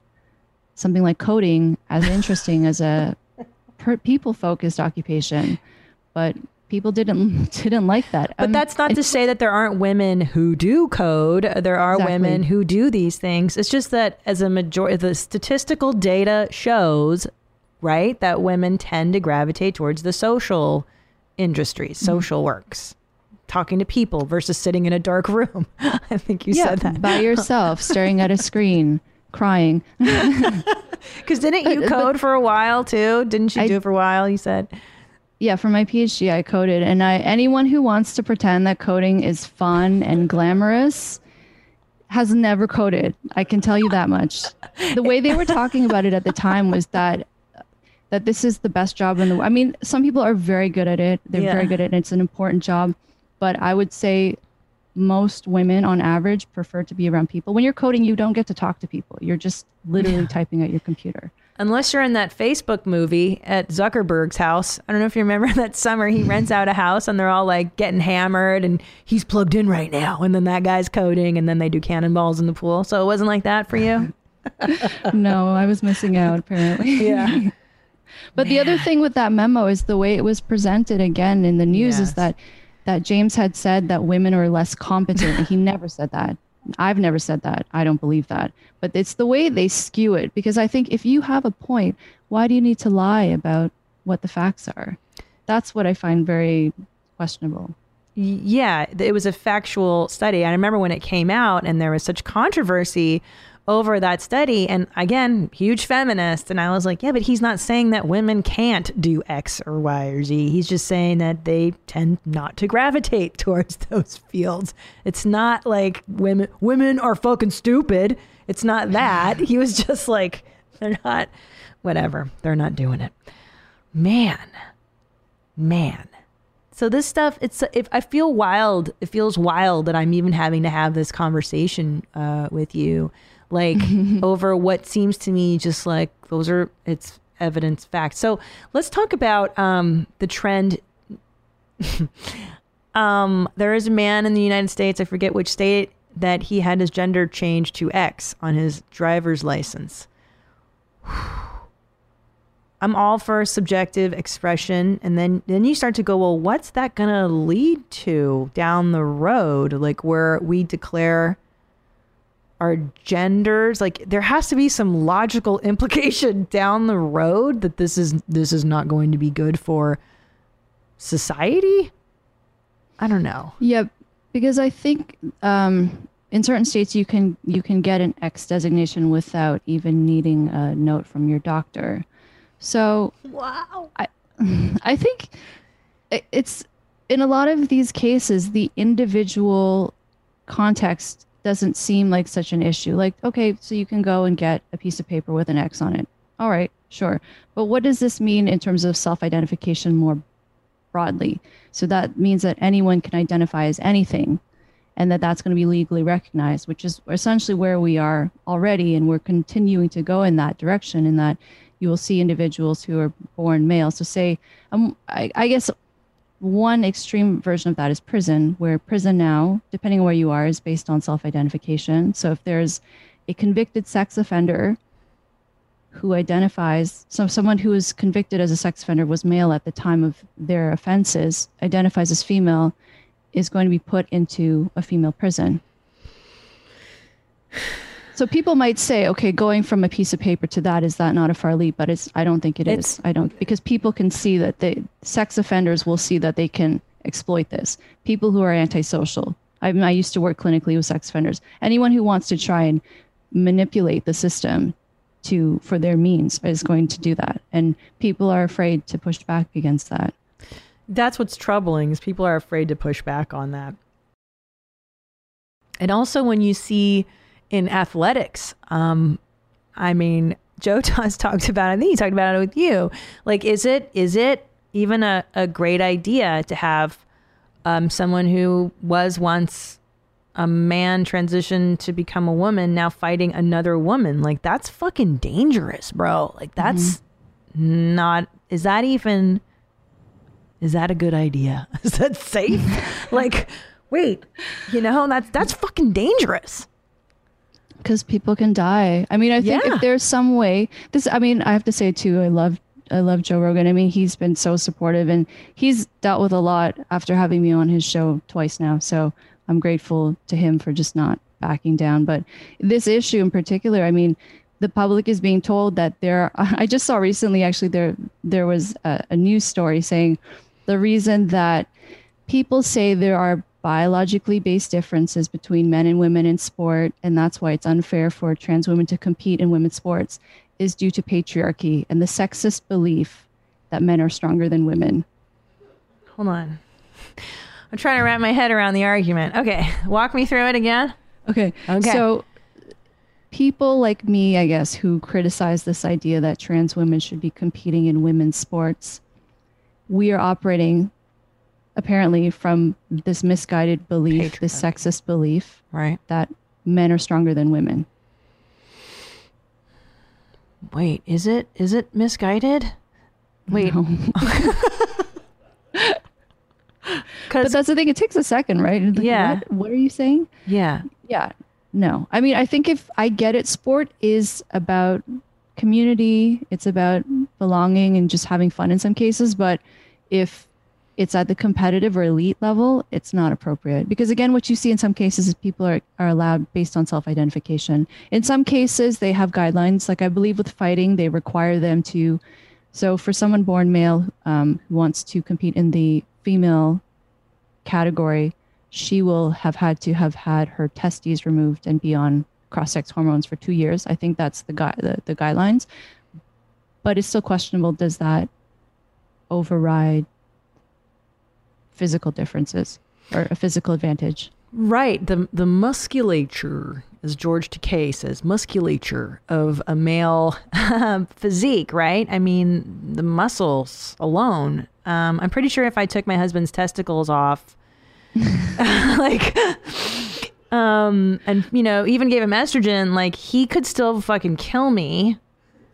something like coding as interesting as a per- people focused occupation but people didn't didn't like that
But
Um,
that's not to say that there aren't women who do code. There are
Exactly.
women who do these things. It's just that as a majority, the statistical data shows, right, that women tend to gravitate towards the social industries,
Mm-hmm.
social works, talking to people versus sitting in a dark room. I think you
yeah
said that.
by yourself staring at a screen crying
Because didn't you
but-
code for a while too? Didn't you
I-
do it for a while? You said.
yeah for my phd i coded and i anyone who wants to pretend that coding is fun and glamorous has never coded i can tell you that much the way they were talking about it at the time was that that this is the best job in the world. i mean some people are very good at it they're
Yeah.
very good at it and it's an important job but i would say most women on average prefer to be around people when you're coding you don't get to talk to people you're just literally typing at your computer
Unless you're in that Facebook movie at Zuckerberg's house. I don't know if you remember that summer he rents out a house and they're all like getting hammered and he's plugged in right now. And then that guy's coding and then they do cannonballs in the pool. So it wasn't like that for you?
no, I was missing out apparently.
Yeah.
but the other thing with that memo is the way it was presented again in the news
Yes.
is that that James had said that women are less competent. he never said that. I've never said that. I don't believe that. But it's the way they skew it because I think if you have a point, why do you need to lie about what the facts are? That's what I find very questionable.
Yeah, it was a factual study. I remember when it came out and there was such controversy over that study. And again, huge feminist. And I was like, yeah, but he's not saying that women can't do X or Y or Z. He's just saying that they tend not to gravitate towards those fields. It's not like women women are fucking stupid. It's not that. He was just like, they're not whatever. They're not doing it. Man. Man. So this stuff, it's if I feel wild, it feels wild that I'm even having to have this conversation uh, with you, like over what seems to me just like those are it's evidence facts. So let's talk about um, the trend. um, there is a man in the United States, I forget which state, that he had his gender changed to X on his driver's license. I'm all for subjective expression and then then you start to go, well, what's that going to lead to down the road like where we declare our genders like there has to be some logical implication down the road that this is this is not going to be good for society? I don't know.
Yeah, because I think um, in certain states you can you can get an X designation without even needing a note from your doctor. So
Wow.
I I think it's in a lot of these cases the individual context doesn't seem like such an issue. Like, okay, so you can go and get a piece of paper with an X on it. All right, sure. But what does this mean in terms of self-identification more broadly? So that means that anyone can identify as anything and that that's going to be legally recognized, which is essentially where we are already and we're continuing to go in that direction in that you will see individuals who are born male. So say um, I, I guess one extreme version of that is prison, where prison now, depending on where you are, is based on self identification. So if there's a convicted sex offender who identifies, so someone who was convicted as a sex offender was male at the time of their offenses, identifies as female, is going to be put into a female prison. So people might say, okay, going from a piece of paper to that is that not a far leap? But it's I don't think it is.
It's-
I don't because people can see that the sex offenders will see that they can exploit this. People who are antisocial. I, mean, I used to work clinically with sex offenders. Anyone who wants to try and manipulate the system to for their means is going to do that, and people are afraid to push back against that.
That's what's troubling is people are afraid to push back on that. And also when you see in athletics, um, I mean, Joe has talked about. it. I think he talked about it with you. Like, is it is it even a, a great idea to have um, someone who was once a man transition to become a woman now fighting another woman? Like, that's fucking dangerous, bro. Like, that's not. Is that even? Is that a good idea? Is that safe? like, wait, you know, that's that's fucking dangerous.
Because people can die. I mean, I think
Yeah.
if there's some way, this. I mean, I have to say too, I love, I love Joe Rogan. I mean, he's been so supportive, and he's dealt with a lot after having me on his show twice now. So I'm grateful to him for just not backing down. But this issue in particular, I mean, the public is being told that there. I just saw recently, actually, there there was a, a news story saying the reason that people say there are biologically based differences between men and women in sport, and that's why it's unfair for trans women to compete in women's sports, is due to patriarchy and the sexist belief that men are stronger than women.
Hold on. I'm trying to wrap my head around the argument. Okay, walk me through it again.
Okay.
Okay.
So people like me, I guess, who criticize this idea that trans women should be competing in women's sports, we are operating apparently from this misguided belief, this sexist belief
Right.
that men are stronger than women.
Wait, is it is it misguided? Wait,
No. But that's the thing. It takes a second, right? Like,
Yeah.
What, what are you saying?
yeah,
Yeah. No. I mean, I think if I get it, sport is about community. It's about belonging and just having fun in some cases. But if it's at the competitive or elite level, it's not appropriate. Because again, what you see in some cases is people are, are allowed based on self identification. In some cases, they have guidelines. Like I believe with fighting, they require them to. So for someone born male um, who wants to compete in the female category, she will have had to have had her testes removed and be on cross-sex hormones for two years. I think that's the gui- the, the guidelines. But it's still questionable. Does that override physical differences or a physical advantage?
right. The the musculature, as George Takei says, musculature of a male physique. Right. I mean, the muscles alone. Um, I'm pretty sure if I took my husband's testicles off, like. Um, and you know, even gave him estrogen, like he could still fucking kill me.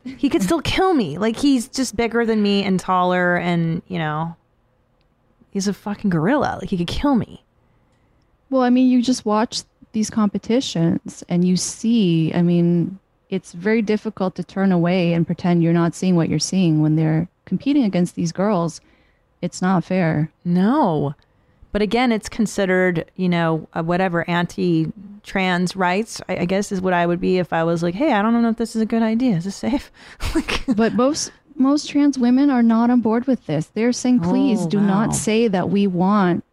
He could still kill me. Like he's just bigger than me and taller and, you know, he's a fucking gorilla. Like he could kill me.
Well, I mean, you just watch these competitions and you see, I mean, it's very difficult to turn away and pretend you're not seeing what you're seeing when they're competing against these girls. It's not fair.
No. But again, it's considered, you know, uh, whatever anti trans rights, I, I guess is what I would be if I was like, hey, I don't know if this is a good idea. Is this safe? like,
But most most trans women are not on board with this. They're saying, oh, please
Oh,
do
wow.
not say that we want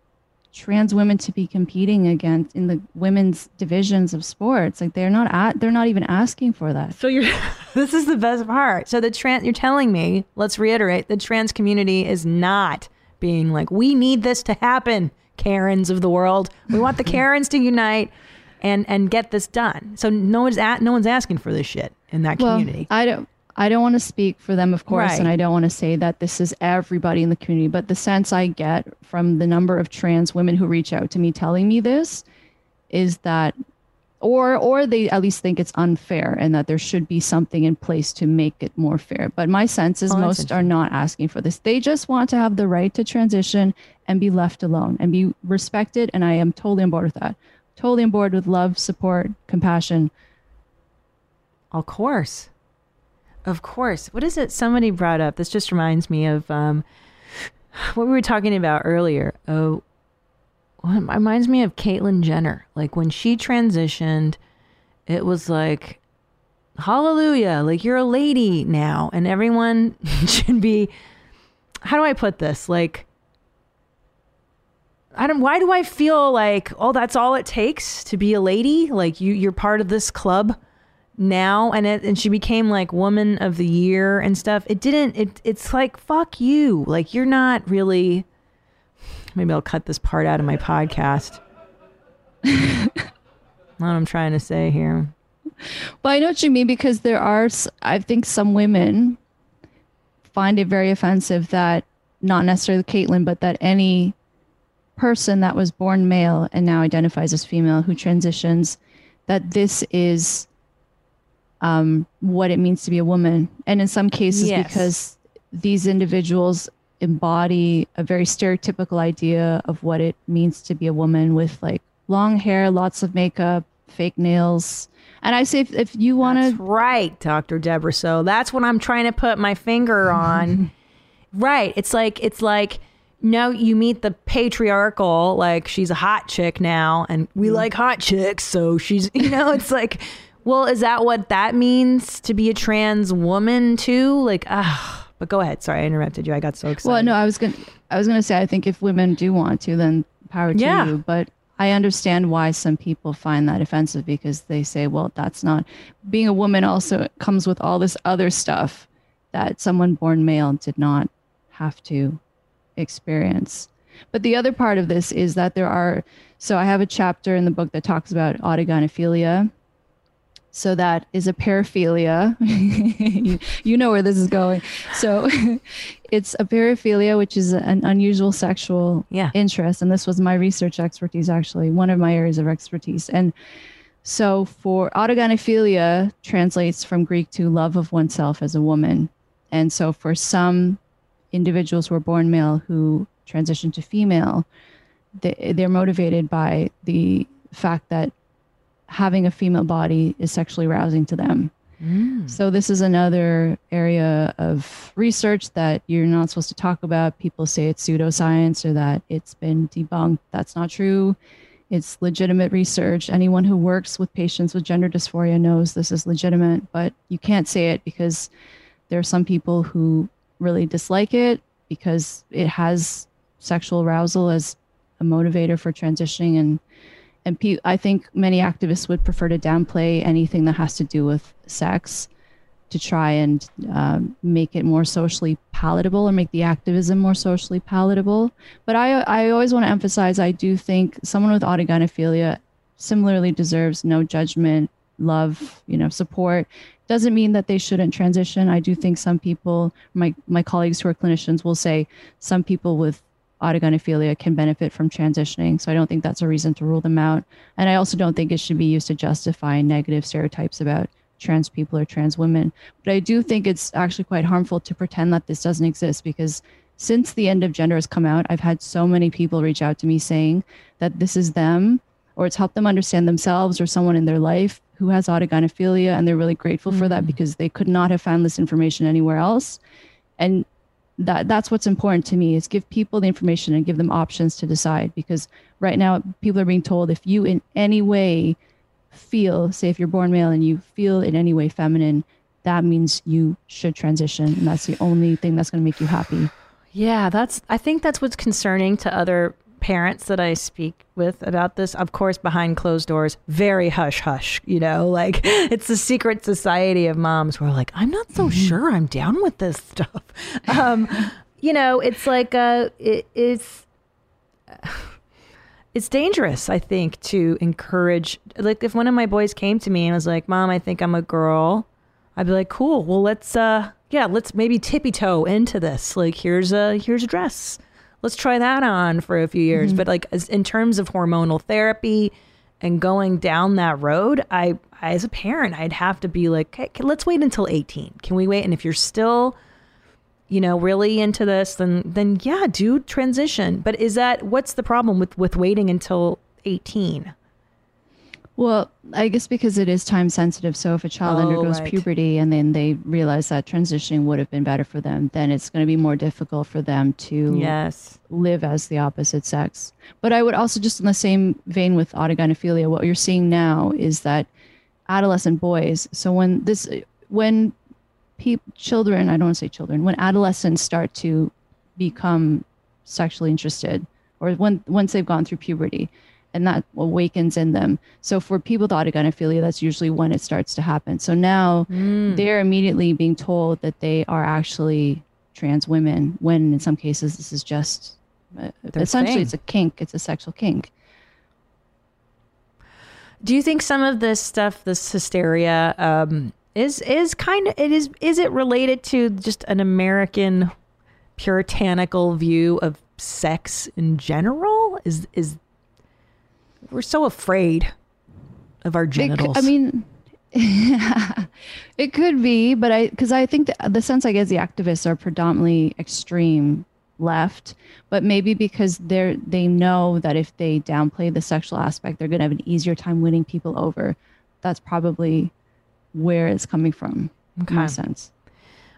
trans women to be competing against in the women's divisions of sports. Like they're not at, they're not even asking for that.
So you're this is the best part. So the trans you're telling me, let's reiterate, the trans community is not being like, we need this to happen, Karens of the world. We want the Karens to unite and and get this done. So no one's at, no one's asking for this shit in that community.
Well, I don't. I don't want to speak for them, of course,
Right.
and I don't want to say that this is everybody in the community. But the sense I get from the number of trans women who reach out to me telling me this is that, or or they at least think it's unfair and that there should be something in place to make it more fair. But my sense is
Oh,
most are not asking for this. They just want to have the right to transition and be left alone and be respected. And I am totally on board with that. Totally on board with love, support, compassion.
Of course. Of course. What is it somebody brought up? This just reminds me of um, what we were talking about earlier. Oh, well, it reminds me of Caitlyn Jenner. Like when she transitioned, it was like, hallelujah, like you're a lady now. And everyone should be, how do I put this? Like, I don't. Why do I feel like oh that's all it takes to be a lady? Like you, you're part of this club now, and it, and she became like woman of the year and stuff. It didn't. It it's like fuck you. Like you're not really. Maybe I'll cut this part out of my podcast. what I'm trying to say here.
well I know what you mean because there are, i think some women find it very offensive that not necessarily Caitlyn, but that any person that was born male and now identifies as female who transitions, that this is um, what it means to be a woman. And in some cases,
Yes.
because these individuals embody a very stereotypical idea of what it means to be a woman with like long hair, lots of makeup, fake nails. And I say, if, if you want to,
right, Dr. Debra. So that's what I'm trying to put my finger on. right. It's like it's like no, you meet the patriarchal, like she's a hot chick now, and we like hot chicks, so she's you know, it's like well, is that what that means to be a trans woman too? Like, ah, but go ahead. Sorry, I interrupted you. I got so excited.
well, no, I was gonna, I was gonna say, I think if women do want to, then power to
Yeah.
you. But I understand why some people find that offensive because they say, well, that's not being a woman. Also comes with all this other stuff that someone born male did not have to experience. But the other part of this is that there are. So I have a chapter in the book that talks about autogynephilia. So that is a paraphilia. you, you know where this is going. So it's a paraphilia, which is an unusual sexual
Yeah.
interest. And this was my research expertise, actually, one of my areas of expertise. And so for autogynephilia translates from Greek to love of oneself as a woman. And so for some individuals who are born male who transition to female, they, they're motivated by the fact that having a female body is sexually arousing to them. Mm. So this is another area of research that you're not supposed to talk about. People say it's pseudoscience or that it's been debunked. That's not true. It's legitimate research. Anyone who works with patients with gender dysphoria knows this is legitimate, but you can't say it because there are some people who really dislike it because it has sexual arousal as a motivator for transitioning and and pe- I think many activists would prefer to downplay anything that has to do with sex to try and um, make it more socially palatable or make the activism more socially palatable. But I, I always want to emphasize I do think someone with autogynephilia similarly deserves no judgment, love, you know, support. Doesn't mean that they shouldn't transition. I do think some people, my my colleagues who are clinicians, will say some people with autogynephilia can benefit from transitioning. So I don't think that's a reason to rule them out. And I also don't think it should be used to justify negative stereotypes about trans people or trans women. But I do think it's actually quite harmful to pretend that this doesn't exist because since the end of gender has come out, I've had so many people reach out to me saying that this is them or it's helped them understand themselves or someone in their life who has autogynephilia and they're really grateful for that mm-hmm. because they could not have found this information anywhere else. And that that's what's important to me is give people the information and give them options to decide because right now people are being told if you in any way feel say if you're born male and you feel in any way feminine that means you should transition and that's the only thing that's going to make you happy.
Yeah, that's I think that's what's concerning to other parents that I speak with about this, of course, behind closed doors, very hush hush. You know, like it's a secret society of moms who are like, I'm not so sure I'm down with this stuff. Um, you know, it's like uh, it, it's it's dangerous. I think to encourage. Like, if one of my boys came to me and was like, "Mom, I think I'm a girl," I'd be like, "Cool. Well, let's uh, yeah, let's maybe tippy toe into this. Like, here's a here's a dress." Let's try that on for a few years. Mm-hmm. But like as, in terms of hormonal therapy and going down that road, I, I as a parent, I'd have to be like, okay, okay, let's wait until 18. Can we wait? And if you're still, you know, really into this, then then yeah, do transition. But is that what's the problem with with waiting until 18?
Well, I guess because it is time sensitive. So if a child
Oh,
undergoes
right.
puberty and then they realize that transitioning would have been better for them, then it's going to be more difficult for them to
Yes.
live as the opposite sex. But I would also just in the same vein with autogynephilia, what you're seeing now is that adolescent boys. So when this, when pe- children, I don't want to say children, when adolescents start to become sexually interested, or when once they've gone through puberty, and that awakens in them. So for people with autogynephilia, that's usually when it starts to happen. So now they're immediately being told that they are actually trans women, when in some cases this is just uh,
Their
essentially
thing.
it's a kink, it's a sexual kink.
Do you think some of this stuff, this hysteria, um, is is kind of it is is it related to just an American puritanical view of sex in general? Is is we're so afraid of our genitals?
cou- I mean, it could be, but I because I think the, the sense I get is the activists are predominantly extreme left, but maybe because they're they know that if they downplay the sexual aspect, they're going to have an easier time winning people over. That's probably where it's coming from. In my sense.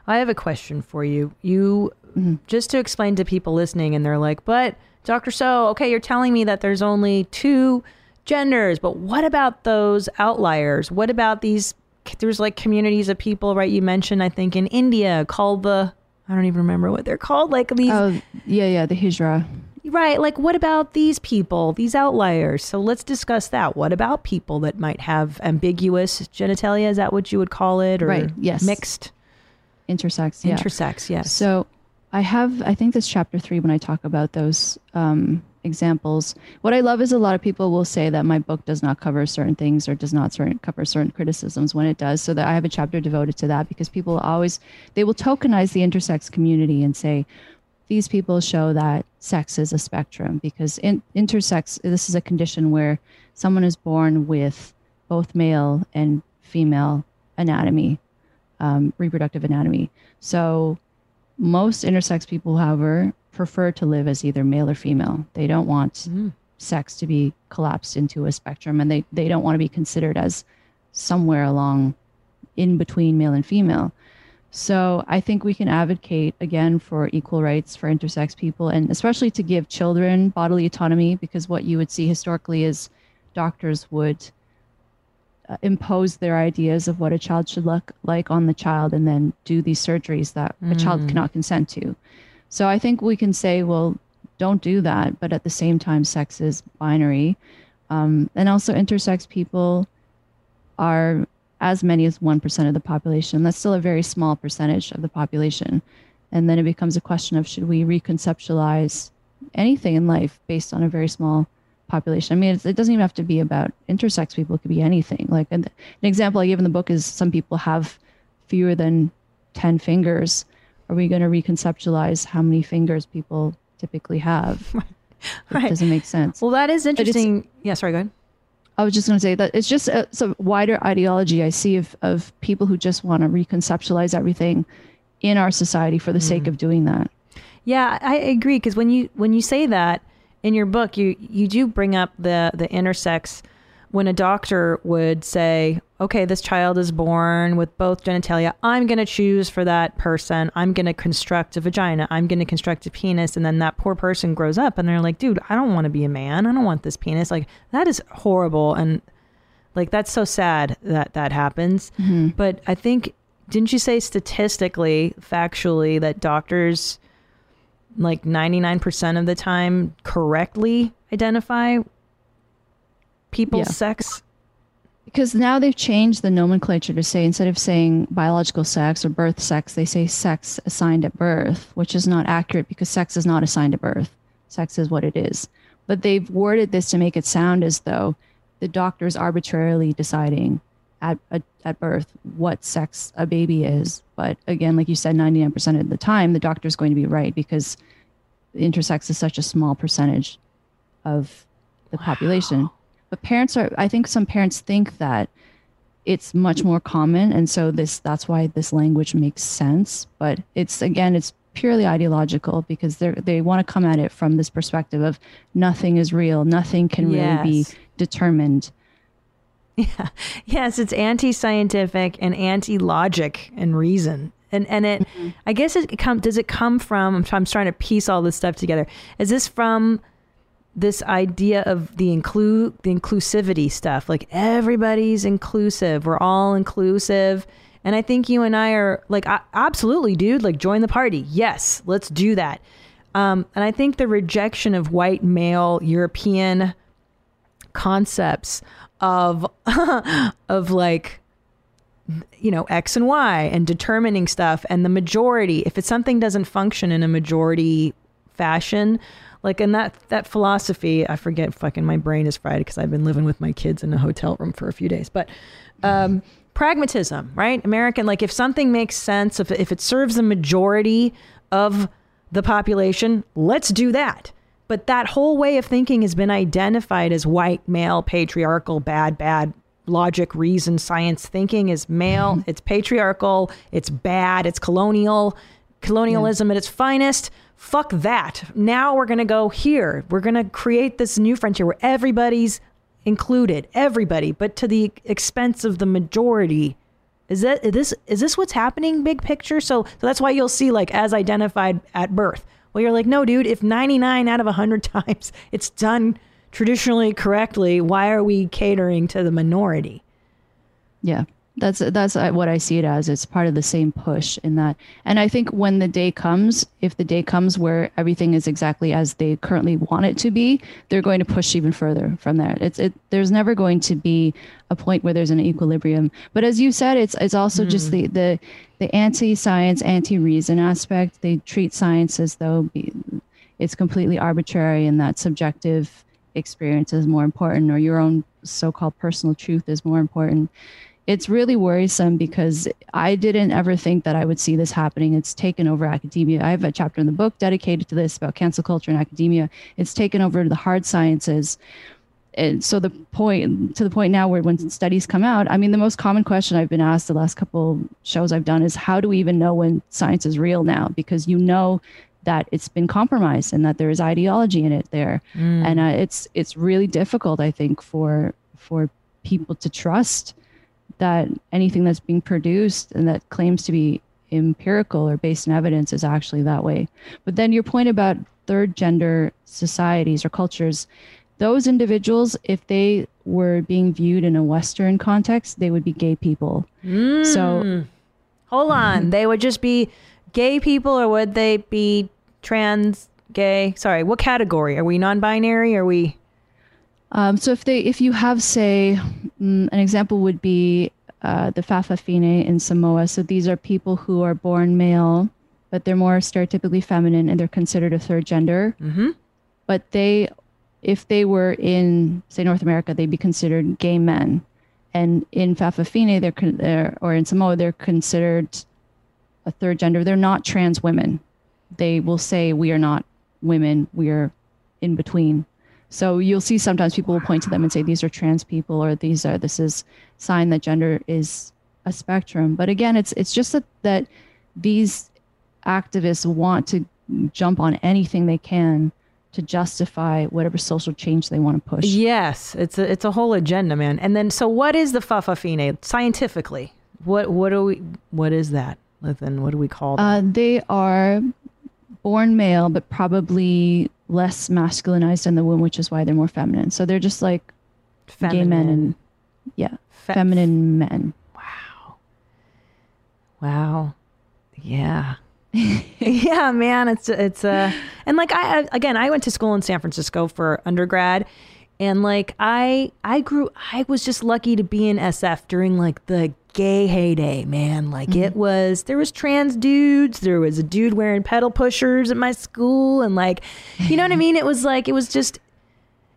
I have a question for you. You mm-hmm. just to explain to people listening, and they're like, "But Doctor Soh, okay, you're telling me that there's only two genders, but what about those outliers? What about these? There's like communities of people, right? You mentioned, I think, in India called the I don't even remember what they're called. Like these,
Oh yeah, yeah, the hijra.
right? Like what about these people, these outliers? So let's discuss that. What about people that might have ambiguous genitalia? Is that what you would call it? Or
Right, yes.
mixed
intersex. Yeah.
intersex? Yes.
So I have, I think this chapter three, when I talk about those um, examples, what I love is a lot of people will say that my book does not cover certain things or does not certain, cover certain criticisms when it does. So that I have a chapter devoted to that because people always, they will tokenize the intersex community and say, these people show that sex is a spectrum because in, intersex, this is a condition where someone is born with both male and female anatomy, um, reproductive anatomy. So most intersex people, however, prefer to live as either male or female. They don't want mm-hmm. sex to be collapsed into a spectrum and they, they don't want to be considered as somewhere along in between male and female. So I think we can advocate again for equal rights for intersex people and especially to give children bodily autonomy because what you would see historically is doctors would impose their ideas of what a child should look like on the child and then do these surgeries that a child cannot consent to. So I think we can say, well, don't do that, but at the same time, sex is binary. Um, and also, intersex people are as many as 1% of the population. That's still a very small percentage of the population. And then it becomes a question of should we reconceptualize anything in life based on a very small population? I mean, it's, it doesn't even have to be about intersex people, it could be anything. Like an, an example I give in the book is some people have fewer than 10 fingers. Are we going to reconceptualize how many fingers people typically have? It
Right.
doesn't make sense.
Well, that is interesting. Yeah, sorry, go ahead.
I was just going to say that it's just a, it's a wider ideology I see of, of people who just want to reconceptualize everything in our society for the sake mm. of doing that.
Yeah, I agree because when you when you say that in your book, you you do bring up the the intersex when a doctor would say, "Okay, this child is born with both genitalia. I'm going to choose for that person. I'm going to construct a vagina. I'm going to construct a penis." And then that poor person grows up and they're like, "Dude, I don't want to be a man. I don't want this penis." Like that is horrible and like that's so sad that that happens. Mm-hmm. But I think didn't you say statistically, factually that doctors like 99% of the time correctly identify people's
Yeah.
sex?
Because now they've changed the nomenclature to say instead of saying biological sex or birth sex, they say sex assigned at birth, which is not accurate because sex is not assigned at birth. Sex is what it is. But they've worded this to make it sound as though the doctor's arbitrarily deciding at, at, at birth what sex a baby is. But again, like you said, 99% of the time, the doctor is going to be right because intersex is such a small percentage of the population. But parents are, I think some parents think that it's much more common. And so this, that's why this language makes sense. But it's, again, it's purely ideological because they they want to come at it from this perspective of nothing is real, nothing can really be determined.
Yeah. Yes, it's anti-scientific and anti-logic and reason. And and it I guess it come does it come from I'm, I'm trying to piece all this stuff together. Is this from this idea of the include the inclusivity stuff? Like everybody's inclusive. We're all inclusive. And I think you and I are like absolutely dude, like join the party. Yes, let's do that. Um, and I think the rejection of white male European concepts of of like you know x and y and determining stuff. And the majority if it's something doesn't function in a majority fashion like in that that philosophy i forget fucking my brain is fried because i've been living with my kids in a hotel room for a few days. But um pragmatism right? American like if something makes sense if, if it serves the majority of the population let's do that but that whole way of thinking has been identified as white male patriarchal bad bad logic reason science thinking is male. Mm-hmm. It's patriarchal it's bad it's colonial colonialism at its finest. Fuck that. Now we're going to go here. We're going to create this new frontier where everybody's included everybody but to the expense of the majority. Is that is this is this what's happening big picture? So so that's why you'll see like as identified at birth well you're like no dude if 99 out of 100 times it's done traditionally correctly why are we catering to the minority?
Yeah, that's that's uh, what I see it as. It's part of the same push in that, and I think when the day comes, if the day comes where everything is exactly as they currently want it to be, they're going to push even further from there. It's it. There's never going to be a point where there's an equilibrium. But as you said, it's it's also just the the the anti-science, anti-reason aspect. They treat science as though it's completely arbitrary and that subjective experience is more important or your own so-called personal truth is more important it's really worrisome because I didn't ever think that I would see this happening. It's taken over academia. I have a chapter in the book dedicated to this about cancel culture and academia. It's taken over the hard sciences. And so the point to the point now where when studies come out, I mean, the most common question I've been asked the last couple shows I've done is how do we even know when science is real now? Because you know that it's been compromised and that there is ideology in it there, and uh, it's it's really difficult, I think, for for people to trust that anything that's being produced and that claims to be empirical or based in evidence is actually that way. But then your point about third gender societies or cultures, those individuals, if they were being viewed in a Western context, they would be gay people. Hmm. So
hold on. Mm-hmm. They would just be gay people or would they be trans gay? Sorry what category? Are we non-binary? Are we
Um, so if they, if you have, say, mm, an example would be uh, the Fa'afafine in Samoa. So these are people who are born male, but they're more stereotypically feminine, and they're considered a third gender. Mm-hmm. But they, if they were in, say, North America, they'd be considered gay men, and in Fa'afafine, they're, con- they're or in Samoa, they're considered a third gender. They're not trans women. They will say we are not women. We are in between. So you'll see sometimes people will point to them and say these are trans people or these are this is sign that gender is a spectrum. But again, it's it's just that that these activists want to jump on anything they can to justify whatever social change they want to push.
yes it's a it's a whole agenda man and then so what is the Fa'afafine scientifically what what do we what is that then what do we call them?
Uh, they are born male, but probably less masculinized in the womb, which is why they're more feminine. So they're just like gay men and yeah,
Fe-
feminine men.
Wow. Wow. Yeah. yeah, man, it's it's uh and like I- again, I went to school in San Francisco for undergrad and like I I grew I was just lucky to be in SF during like the gay heyday, man. Like it mm-hmm. was there was trans dudes, there was a dude wearing pedal pushers at my school and like you know what I mean? It was like it was just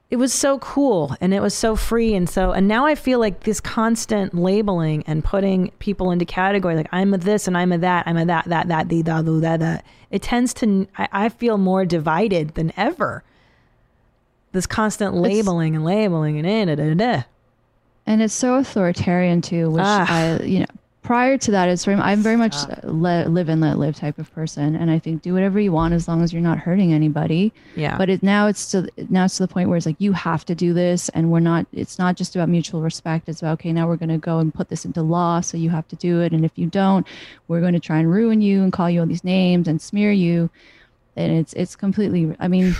it was so cool and it was so free and so and now i feel like this constant labeling and putting people into category like i'm a this and i'm a that i'm a that that that the that the, that that it tends to I, I feel more divided than ever this constant labeling and labeling and eh, da, da, da, da.
and it's so authoritarian too which
Ah.
i you know prior to that it's very i'm very much a let, live and let live type of person. And i think do whatever you want as long as you're not hurting anybody.
Yeah.
But it now it's to now it's to the point where it's like you have to do this. And we're not it's not just about mutual respect. It's about okay now we're going to go and put this into law. So you have to do it. And if you don't we're going to try and ruin you and call you all these names and smear you. And it's it's completely i mean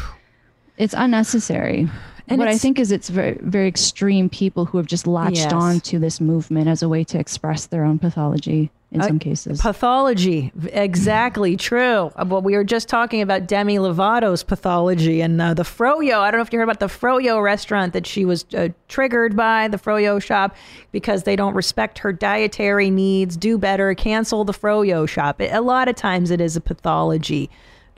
it's unnecessary.
And
what i think is it's very very extreme people who have just latched
Yes.
on to this movement as a way to express their own pathology in
Uh,
some cases.
pathology. Exactly. True. Well we were just talking about demi lovato's pathology and uh, the froyo. I don't know if you heard about the froyo restaurant that she was uh, triggered by the froyo shop because they don't respect her dietary needs do better cancel the froyo shop. It- a lot of times it is a pathology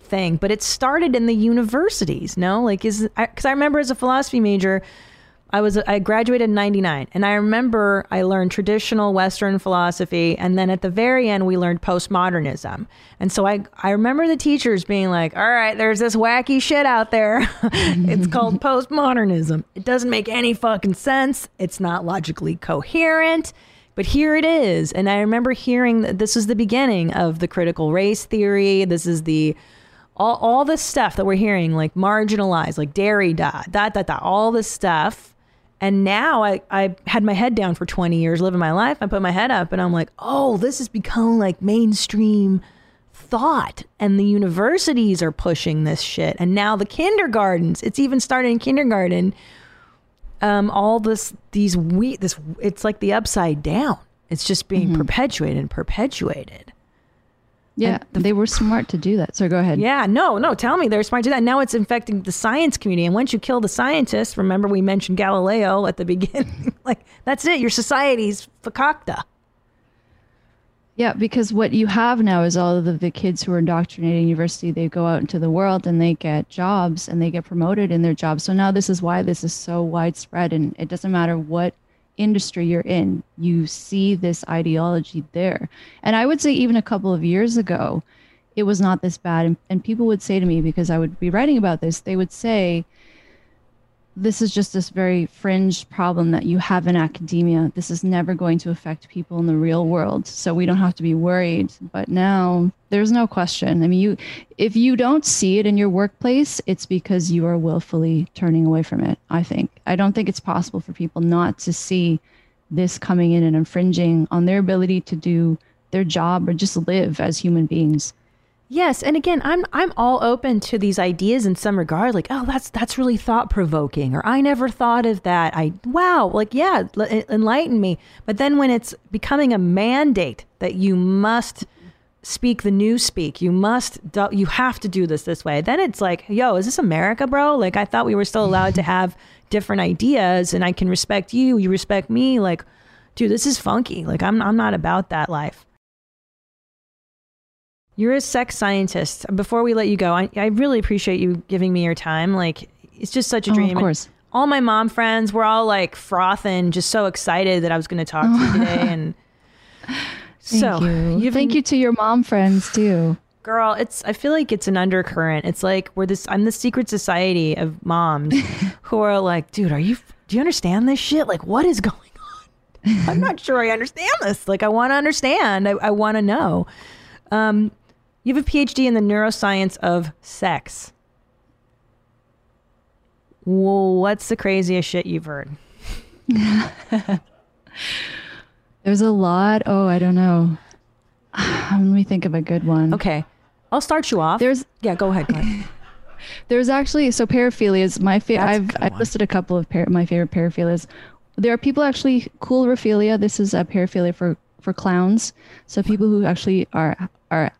thing but it started in the universities no like is because I remember as a philosophy major I was I graduated in 99 and I remember I learned traditional western philosophy and then at the very end we learned postmodernism. And so I I remember the teachers being like, "All right, there's this wacky shit out there. it's called postmodernism. It doesn't make any fucking sense. It's not logically coherent." But here it is. And I remember hearing that this is the beginning of the critical race theory. This is the all, all this stuff that we're hearing, like marginalized, like Derrida, da da da, all this stuff. And now I, I had my head down for 20 years living my life. I put my head up and I'm like, oh, this has become like mainstream thought. And the universities are pushing this shit. And now the kindergartens, it's even started in kindergarten. Um, all this, these we, this, it's like the upside down. It's just being perpetuated and perpetuated.
Yeah they were smart to do that so go ahead
Yeah, no, no. Tell me they're smart to do that. Now it's infecting the science community. And once you kill the scientists, remember we mentioned Galileo at the beginning. like that's it. Your society's fakakta.
Yeah, because what you have now is all of the, the kids who are indoctrinated in university, they go out into the world and they get jobs and they get promoted in their jobs. So now this is why this is so widespread and it doesn't matter what industry you're in, you see this ideology there. And I would say even a couple of years ago, it was not this bad. And, and people would say to me, because I would be writing about this, they would say, this is just this very fringe problem that you have in academia. This is never going to affect people in the real world, so we don't have to be worried. But now there's no question. I mean, you if you don't see it in your workplace, it's because you are willfully turning away from it. I think. I don't think it's possible for people not to see this coming in and infringing on their ability to do their job or just live as human beings.
Yes, and again, I'm I'm all open to these ideas in some regard. Like, oh, that's that's really thought provoking, or I never thought of that. I wow, like yeah, l- enlighten me. But then when it's becoming a mandate that you must speak the new speak, you must do, you have to do this this way. Then it's like, yo, is this America, bro? Like I thought we were still allowed to have different ideas, and I can respect you, you respect me. Like, dude, this is funky. Like I'm I'm not about that life. You're a sex scientist. Before we let you go, I, I really appreciate you giving me your time. Like, it's just such a
Oh,
dream.
of course.
All my mom friends were all like frothing, just so excited that I was going to talk to you today. And
Thank
so,
you.
you've
Thank you to your mom friends too.
girl. It's I feel like it's an undercurrent. It's like we're this. I'm the secret society of moms who are like, dude, are you? Do you understand this shit? Like, what is going on? I'm not sure I understand this. Like, I want to understand. I, I want to know. Um, you have a PhD in the neuroscience of sex. What's the craziest shit you've heard?
There's a lot. Oh, I don't know. Let me think of a good one.
Okay, I'll start you off.
There's
yeah, go ahead. Go ahead.
there's actually so paraphilia is my favorite. I've I've
one.
listed a couple of par- my favorite paraphilias. There are people actually coulrophilia. This is a paraphilia for for clowns. So people who actually are are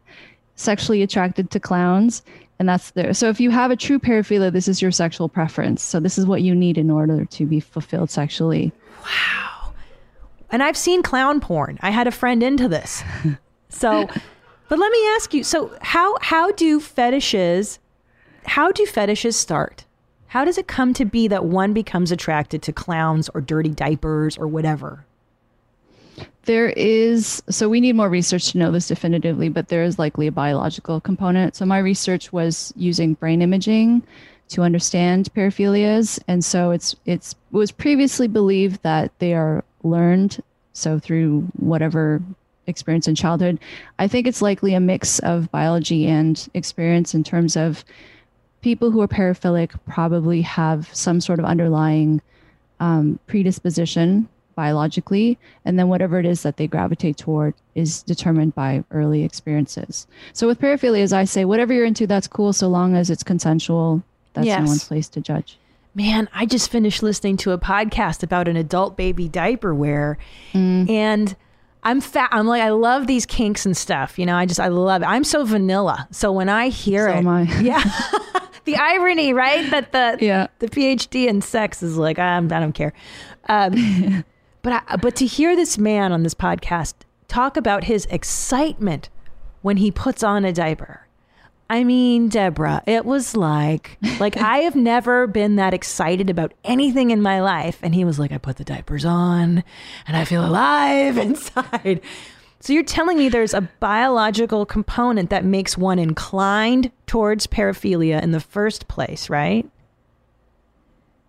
sexually attracted to clowns, and that's there. So if you have a true paraphilia, this is your sexual preference. So this is what you need in order to be fulfilled sexually. Wow.
And I've seen clown porn. I had a friend into this. So, but let me ask you, so how how do fetishes how do fetishes start? How does it come to be that one becomes attracted to clowns or dirty diapers or whatever?
There is, so we need more research to know this definitively, but there is likely a biological component. So my research was using brain imaging to understand paraphilias, and so it's it's it was previously believed that they are learned, so through whatever experience in childhood. I think it's likely a mix of biology and experience in terms of people who are paraphilic probably have some sort of underlying um, predisposition biologically, and then whatever it is that they gravitate toward is determined by early experiences. So with paraphilias, I say whatever you're into, that's cool, so long as it's consensual. That's
Yes.
no one's place to judge.
Man, I just finished listening to a podcast about an adult baby diaper wear, and I'm fat. I'm like, I love these kinks and stuff. You know, I just, I love it. I'm so vanilla. So when I hear
So
it, yeah, the irony, right? That the
Yeah.
the PhD in sex is like, I'm, I don't care. Um, but I, but to hear this man on this podcast talk about his excitement when he puts on a diaper. I mean, Debra, it was like like I have never been that excited about anything in my life. And he was like, I put the diapers on and I feel alive inside. So you're telling me there's a biological component that makes one inclined towards paraphilia in the first place, right?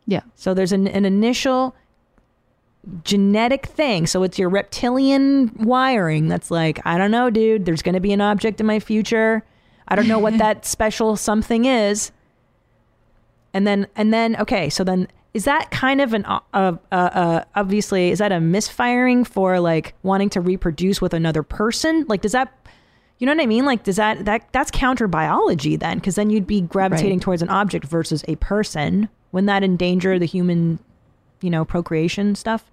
Yeah.
So there's an, an initial genetic thing. So it's your reptilian wiring that's like, I don't know, dude, there's going to be an object in my future. I don't know what that special something is. And then, and then, okay, so then is that kind of an, uh, uh, uh, obviously, is that a misfiring for like wanting to reproduce with another person? Like, does that, you know what I mean? Like, does that, that, that's counter biology then? Cause then you'd be gravitating
Right.
towards an object versus a person. Wouldn't that endanger the human, you know, procreation stuff?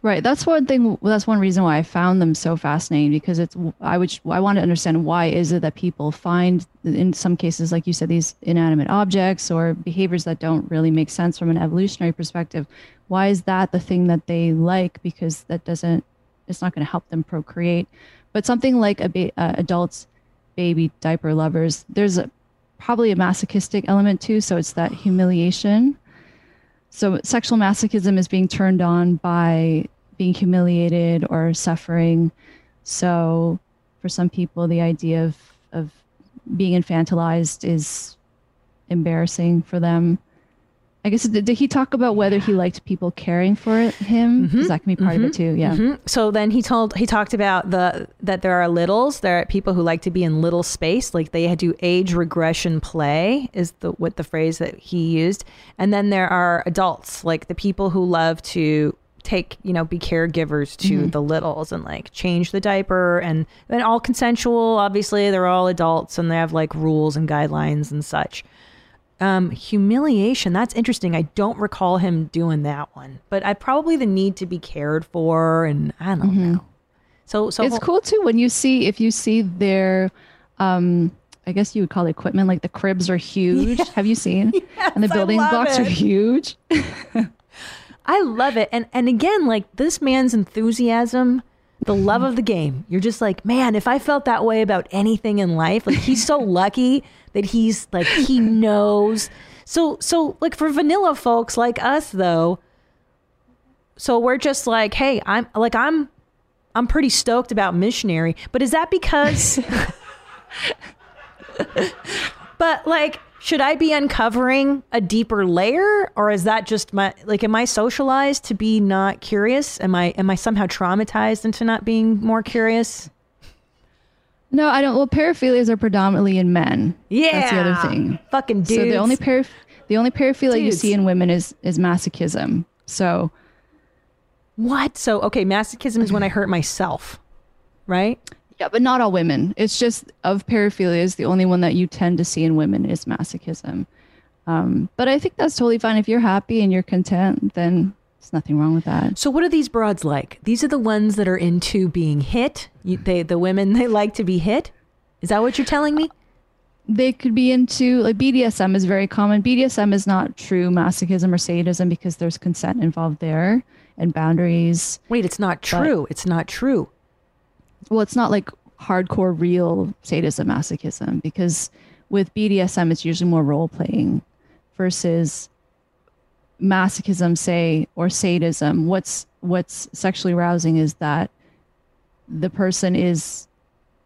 Right. That's one thing. That's one reason why I found them so fascinating because it's. I would. I want to understand why is it that people find, in some cases, like you said, these inanimate objects or behaviors that don't really make sense from an evolutionary perspective. Why is that the thing that they like? Because that doesn't. It's not going to help them procreate. But something like a ba- uh, adults, baby diaper lovers. There's a probably a masochistic element too. So it's that humiliation so sexual masochism is being turned on by being humiliated or suffering. So for some people the idea of of being infantilized is embarrassing for them i guess did, did he talk about whether he liked people caring for him because mm-hmm. that can be part of it mm-hmm. too yeah
Mhm. So then he told he talked about the that there are littles, there are people who like to be in little space, like they do age regression play is the what the phrase that he used. And then there are adults, like the people who love to take, you know, be caregivers to mm-hmm. the littles and like change the diaper and and all consensual, obviously they're all adults and they have like rules and guidelines and such. Um, humiliation. That's interesting. I don't recall him doing that one, but I probably the need to be cared for, and I don't know. So, so
it's cool too when you see if you see their um i guess you would call it equipment like the cribs are huge have you seen and the building blocks are huge
I love it, and and again, like this man's enthusiasm, the love of the game. You're just like, man, if I felt that way about anything in life, like he's so lucky that he's like he knows. So, so like for vanilla folks like us, though. So we're just like, hey, I'm like I'm I'm pretty stoked about missionary, but is that because But like should I be uncovering a deeper layer or is that just my like am I socialized to be not curious? Am I am I somehow traumatized into not being more curious?
No i don't well paraphilias are predominantly in men
Yeah.
that's the other thing
Fucking dudes.
so the only paraph- the only paraphilia you see in women is is masochism so
What? So okay, masochism is when I hurt myself. Right?
yeah but not all women it's just of paraphilias the only one that you tend to see in women is masochism um, but i think that's totally fine if you're happy and you're content then there's nothing wrong with that
So what are these broads like? These are the ones that are into being hit. You, they the women they like to be hit. Is that what you're telling me?
they could be into like BDSM is very common. BDSM is not true masochism or sadism because there's consent involved there and boundaries.
Wait, it's not true. It's not true.
Well, it's not like hardcore real sadism masochism because with BDSM it's usually more role playing versus masochism say or sadism what's what's sexually arousing is that the person is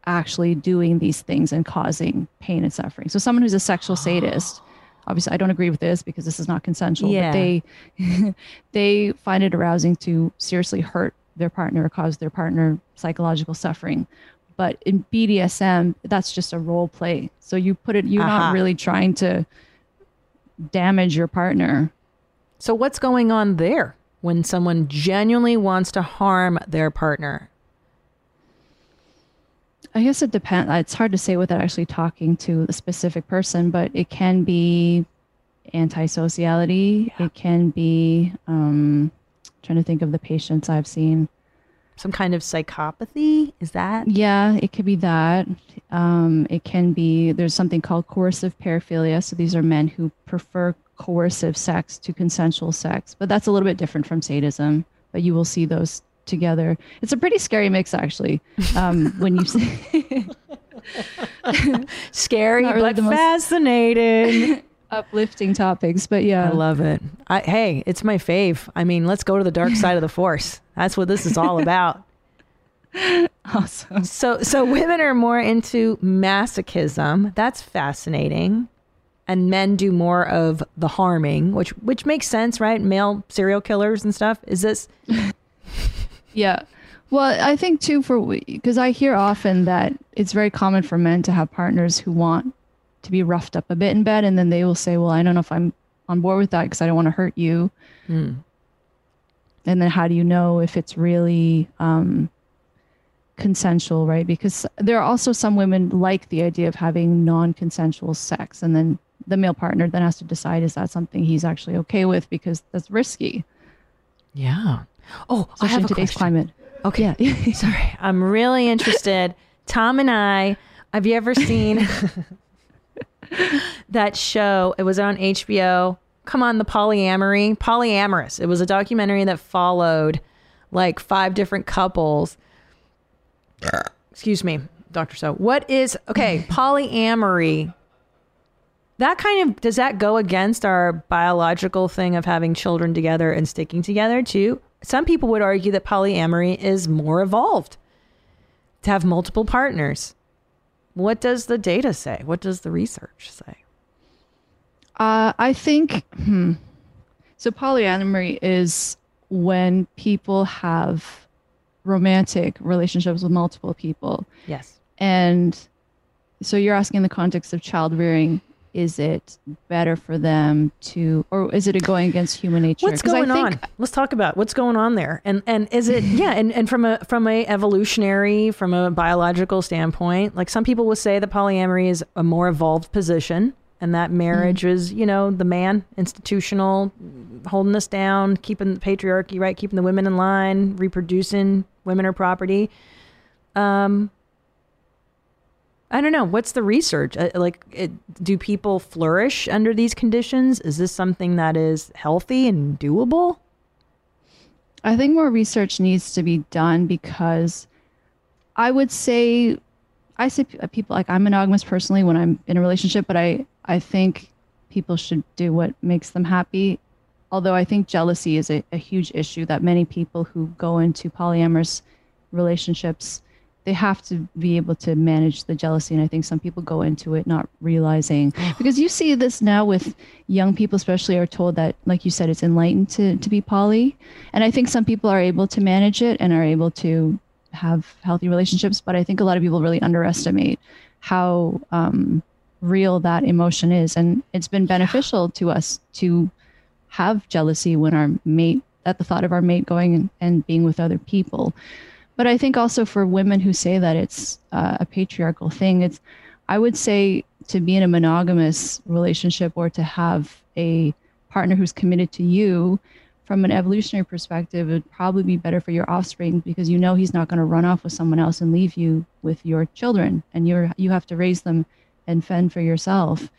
actually doing these things and causing pain and suffering. So someone who's a sexual sadist, obviously I don't agree with this because this is not consensual,
Yeah.
but they they find it arousing to seriously hurt their partner or cause their partner psychological suffering. But in BDSM, that's just a role play. So you put it you're
Aha.
not uh-huh. really trying to damage your partner.
So what's going on there when someone genuinely wants to harm their partner?
I guess it depends. It's hard to say without actually talking to a specific person, but it can be antisociality. It can be um, trying to think of the patients I've seen.
Some kind of psychopathy? Is that?
Yeah, it could be that. Um, it can be there's something called coercive paraphilia. So these are men who prefer coercive sex to consensual sex, but that's a little bit different from sadism. But you will see those together. It's a pretty scary mix, actually. Um, when you see
Scary
Not really
but
the
fascinating.
uplifting topics, but yeah,
I love it. I, hey, it's my fave. I mean, let's go to the dark side of the force. That's what this is all about.
awesome.
So, so women are more into masochism. That's fascinating. And men do more of the harming, which which makes sense, right? Male serial killers and stuff. Is this
Yeah. Well, I think too for because I hear often that it's very common for men to have partners who want to be roughed up a bit in bed, and then they will say, "Well, I don't know if I'm on board with that because I don't want to hurt you."
Hmm.
And then how do you know if it's really um, consensual, right? Because there are also some women like the idea of having non-consensual sex, and then the male partner then has to decide is that something he's actually okay with because that's risky,
Yeah. Oh, I have
in
a
today's
question.
climate.
Okay.
Yeah.
Sorry. I'm really interested. Tom and I, have you ever seen that show? It was on HBO. Come on, the polyamory. Polyamorous. It was a documentary that followed like five different couples. Excuse me, Dr. Soh. What is, okay, polyamory. That kind of, does that go against our biological thing of having children together and sticking together too? Some people would argue that polyamory is more evolved to have multiple partners. What does the data say? What does the research say?
Uh, I think hmm. so. Polyamory is when people have romantic relationships with multiple people,
Yes.
and so you're asking in the context of child rearing. Is it better for them to, or is it going against human nature?
What's going
think-
on? Let's talk about what's going on there. And and is it yeah, and, and from a from a evolutionary, from a biological standpoint, like some people will say that polyamory is a more evolved position and that marriage is, you know, the man, institutional, holding us down, keeping the patriarchy, right, keeping the women in line, reproducing, women are property. Um I don't know. What's the research? Uh, like, it, do people flourish under these conditions? Is this something that is healthy and doable?
I think more research needs to be done because I would say I say people like I'm monogamous personally when I'm in a relationship, but I I think people should do what makes them happy. Although I think jealousy is a, a huge issue that many people who go into polyamorous relationships they have to be able to manage the jealousy and i think some people go into it not realizing. Because you see this now with young people especially are told that like you said it's enlightened to, to be poly. And i think some people are able to manage it and are able to have healthy relationships but i think a lot of people really underestimate how um, real that emotion is. And it's been beneficial to us to have jealousy when our mate at the thought of our mate going and, and being with other people but I think also for women who say that it's uh, a patriarchal thing, it's I would say to be in a monogamous relationship or to have a partner who's committed to you from an evolutionary perspective, it would probably be better for your offspring because you know he's not going to run off with someone else and leave you with your children, and you're you have to raise them and fend for yourself.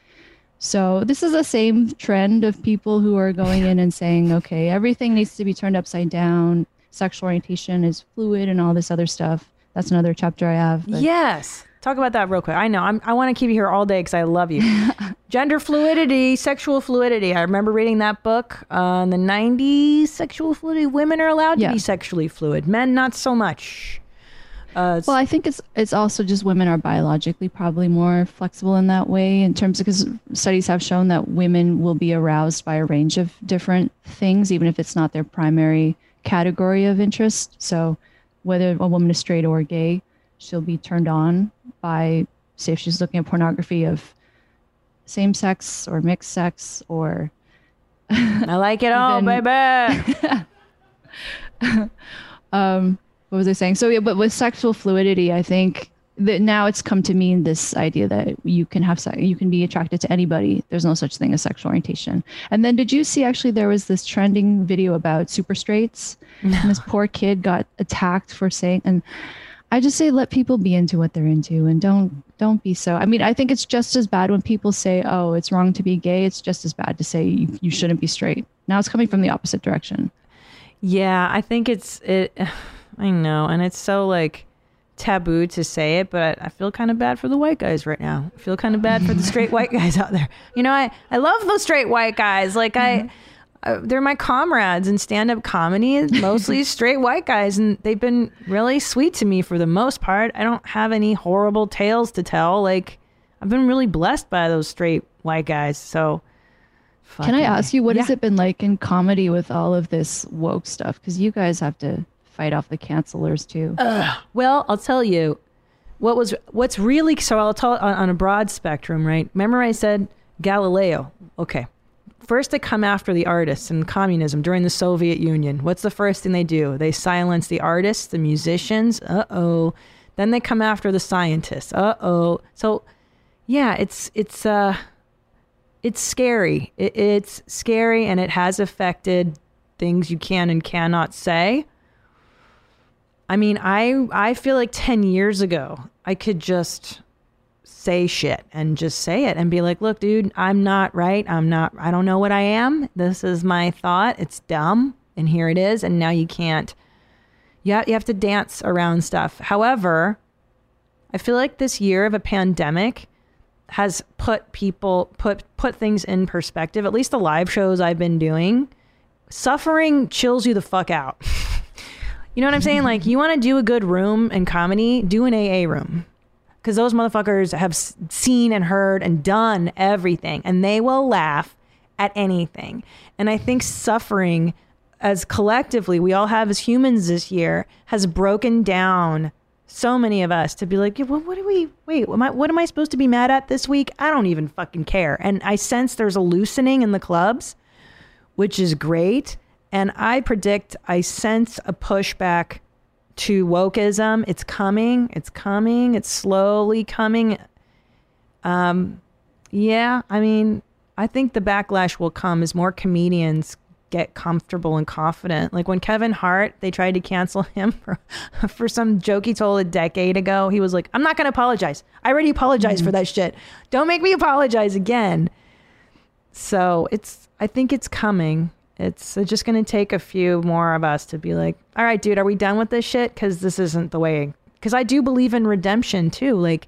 So this is the same trend of people who are going in and saying, okay, everything needs to be turned upside down. Sexual orientation is fluid and all this other stuff. That's another chapter I have. but-
Yes. Talk about that real quick. I know. I'm, I want to keep you here all day because I love you. Gender fluidity, sexual fluidity. I remember reading that book uh, in the 90s. Sexual fluidity. Women are allowed
Yeah.
to be sexually fluid, men, not so much. Uh,
Well, I think it's it's also just women are biologically probably more flexible in that way in terms of because studies have shown that women will be aroused by a range of different things, even if it's not their primary category of interest. So, whether a woman is straight or gay, she'll be turned on by, say, if she's looking at pornography of same sex or mixed sex or
I like it all, baby.
um what was i saying so yeah but with sexual fluidity i think that now it's come to mean this idea that you can have sex you can be attracted to anybody. There's no such thing as sexual orientation. And then did you see actually there was this trending video about super straights? And this poor kid got attacked for saying and i just say let people be into what they're into and don't don't be so i mean i think it's just as bad when people say oh it's wrong to be gay. It's just as bad to say you, you shouldn't be straight. Now it's coming from the opposite direction.
Yeah, I think it's it. I know, and it's so like taboo to say it, but I feel kind of bad for the white guys right now. I feel kind of bad for the straight white guys out there. You know, I I love those straight white guys. Like I. Uh, they're my comrades in stand-up comedy mostly straight white guys and they've been really sweet to me for the most part i don't have any horrible tales to tell like i've been really blessed by those straight white guys so
Can I ask you what has it been like in comedy with all of this woke stuff? Because you guys have to fight off the cancelers too.
Well, I'll tell you what was what's really so I'll tell on, on a broad spectrum, right? Remember I said Galileo. Okay. First they come after the artists and communism during the Soviet Union. What's the first thing they do? They silence the artists, the musicians. Uh-oh. Then they come after the scientists. Uh-oh. So yeah, it's it's uh it's scary. It, it's scary and it has affected things you can and cannot say. I mean, I I feel like 10 years ago, I could just say shit and just say it and be like, "Look, dude, I'm not right. I'm not I don't know what I am. This is my thought. It's dumb, and here it is, and now you can't you have, you have to dance around stuff. However, I feel like this year of a pandemic has put people put put things in perspective. At least the live shows I've been doing, suffering chills you the fuck out. You know what I'm saying? Like, you want to do a good room in comedy, do an AA room. Because those motherfuckers have seen and heard and done everything, and they will laugh at anything. And I think suffering, as collectively, we all have as humans this year, has broken down so many of us to be like, yeah, well, what do we, wait, what am, I, what am I supposed to be mad at this week? I don't even fucking care. And I sense there's a loosening in the clubs which is great. And I predict, I sense a pushback to wokeism. It's coming. It's coming. It's slowly coming. Um, yeah, I mean, I think the backlash will come as more comedians get comfortable and confident. Like when Kevin Hart, they tried to cancel him for, for some joke he told a decade ago. He was like, I'm not going to apologize. I already apologized for that shit. Don't make me apologize again. So it's, I think it's coming. It's just going to take a few more of us to be like, all right, dude, are we done with this shit? Because this isn't the way. Because I do believe in redemption too. Like,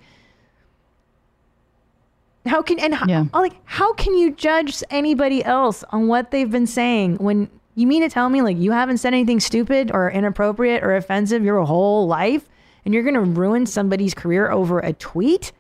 how can and how,
Yeah.
like how can you judge anybody else on what they've been saying when you mean to tell me like you haven't said anything stupid or inappropriate or offensive your whole life and you're going to ruin somebody's career over a tweet?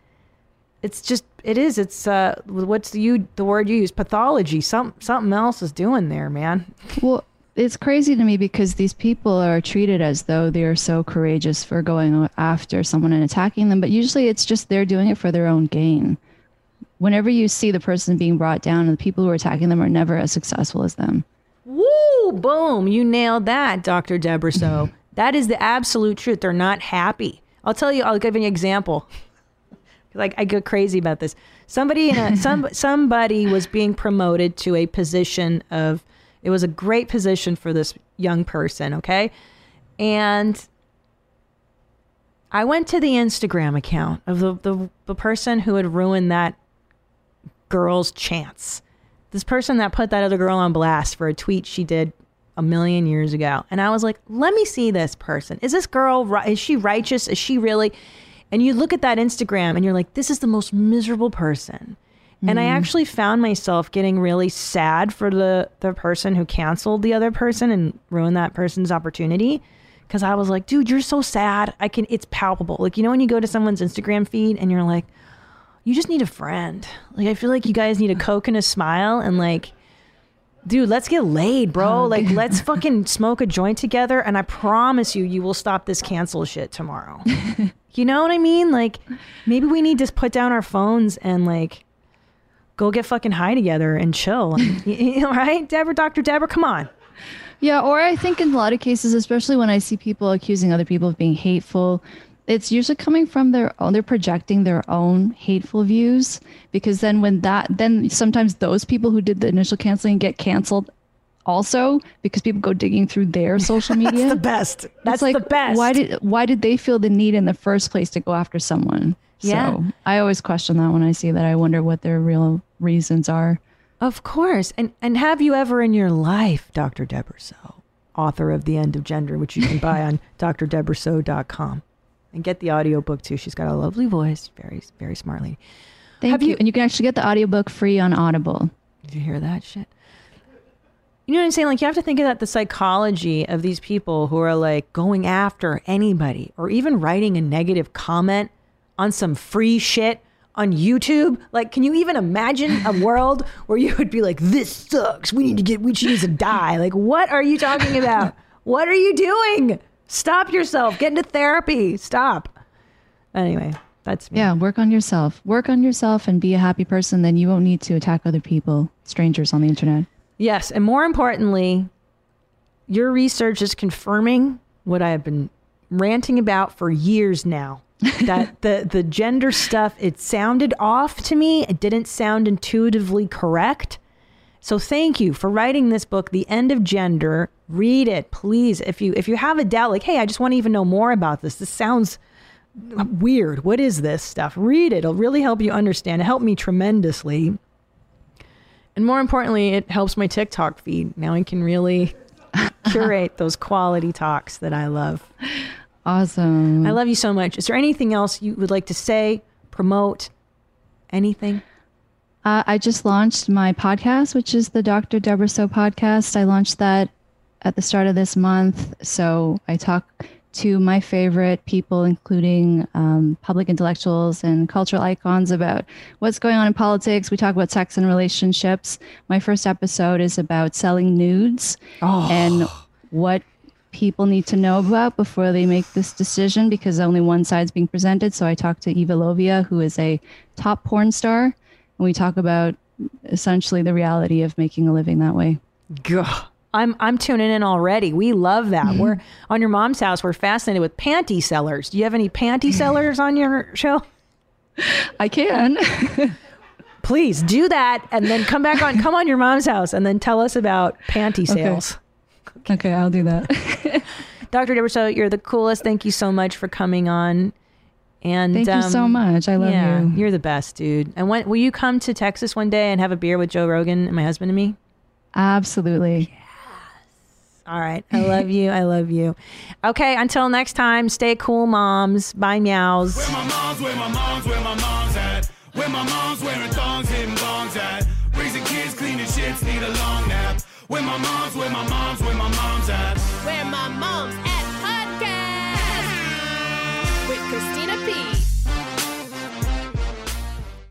It's just it is it's uh what's the you the word you use pathology some something else is doing there man
Well, it's crazy to me because these people are treated as though they are so courageous for going after someone and attacking them, but usually it's just they're doing it for their own gain. Whenever you see the person being brought down, and the people who are attacking them are never as successful as them.
Woo! Boom! You nailed that, Dr. Debra. So that is the absolute truth. They're not happy. I'll tell you. I'll give you an example. Like I go crazy about this. Somebody in a some somebody was being promoted to a position of It was a great position for this young person, okay? And I went to the Instagram account of the, the, the person who had ruined that girl's chance. This person that put that other girl on blast for a tweet she did a million years ago. And I was like, let me see this person. Is this girl, is she righteous? Is she really? And you look at that Instagram and you're like, this is the most miserable person. And I mm. actually found myself getting really sad for the, the person who canceled the other person and ruined that person's opportunity. Cause I was like, dude, you're so sad. I can, it's palpable. Like, you know, when you go to someone's Instagram feed and you're like, you just need a friend. Like, I feel like you guys need a Coke and a smile and like, dude, let's get laid, bro. Oh, like, let's fucking smoke a joint together. And I promise you, you will stop this cancel shit tomorrow. you know what I mean? Like, maybe we need to put down our phones and like go get fucking high together and chill. you, you know, right? Debra, Dr. Debra, come on.
Yeah, or I think in a lot of cases, especially when I see people accusing other people of being hateful, it's usually coming from their own, they're projecting their own hateful views. Because then, when that, then sometimes those people who did the initial canceling get canceled also because people go digging through their social media.
That's the best. That's
it's like,
the best.
Why did why did they feel the need in the first place to go after someone?
Yeah.
So I always question that when I see that. I wonder what their real reasons are.
Of course. And and have you ever in your life, Dr. Debra Soh, author of The End of Gender, which you can buy on drdebrasoh.com and get the audiobook too. She's got a lovely voice, very very smart lady.
Thank
Have
you.
you-
And you can actually get the audiobook free on Audible.
Did you hear that shit? You know what I'm saying? Like you have to think about the psychology of these people who are like going after anybody or even writing a negative comment on some free shit on YouTube. Like, can you even imagine a world where you would be like, "This sucks. We need to get. We she needs to die." Like, what are you talking about? what are you doing? Stop yourself. Get into therapy. Stop. Anyway, that's me.
Yeah, work on yourself. Work on yourself and be a happy person. Then you won't need to attack other people, strangers on the internet.
Yes, and more importantly, your research is confirming what I have been ranting about for years now. that the the gender stuff it sounded off to me. It didn't sound intuitively correct. So thank you for writing this book, The End of Gender. Read it, please. If you if you have a doubt, like, hey, I just want to even know more about this. This sounds weird. What is this stuff? Read it. It'll really help you understand. It helped me tremendously. And more importantly, it helps my TikTok feed. Now I can really curate those quality talks that I love.
Awesome.
I love you so much. Is there anything else you would like to say, promote, anything?
Uh, I just launched my podcast, which is the Dr. Debra Soh podcast. I launched that at the start of this month. So I talk to my favorite people, including um, public intellectuals and cultural icons, about what's going on in politics. We talk about sex and relationships. My first episode is about selling nudes and what people need to know about before they make this decision because only one side's being presented. So I talked to Eva Lovia, who is a top porn star, and we talk about essentially the reality of making a living that way.
Gah. I'm I'm tuning in already. We love that.
Mm-hmm.
We're on your mom's house. We're fascinated with panty sellers. Do you have any panty sellers on your show?
I can.
Please do that, and then come back on. Come on your mom's house, and then tell us about panty sales.
okay, I'll do that.
Dr. Debra, so you're the coolest. Thank you so much for coming on. And
Thank you so
um,
much. I love
yeah,
you.
You're the best, dude. And when will you come to Texas one day and have a beer with Joe Rogan and my husband and me?
Absolutely. Yes.
All right. I love you. I love you. Okay. Until next time, stay cool, moms. Bye, meows.
Where my mom's, where my mom's, where my mom's at. Where my mom's wearing thongs, hitting bongs at. Raising kids, cleaning shits, need a long nap. Where my mom's, where my mom's, where my mom's at.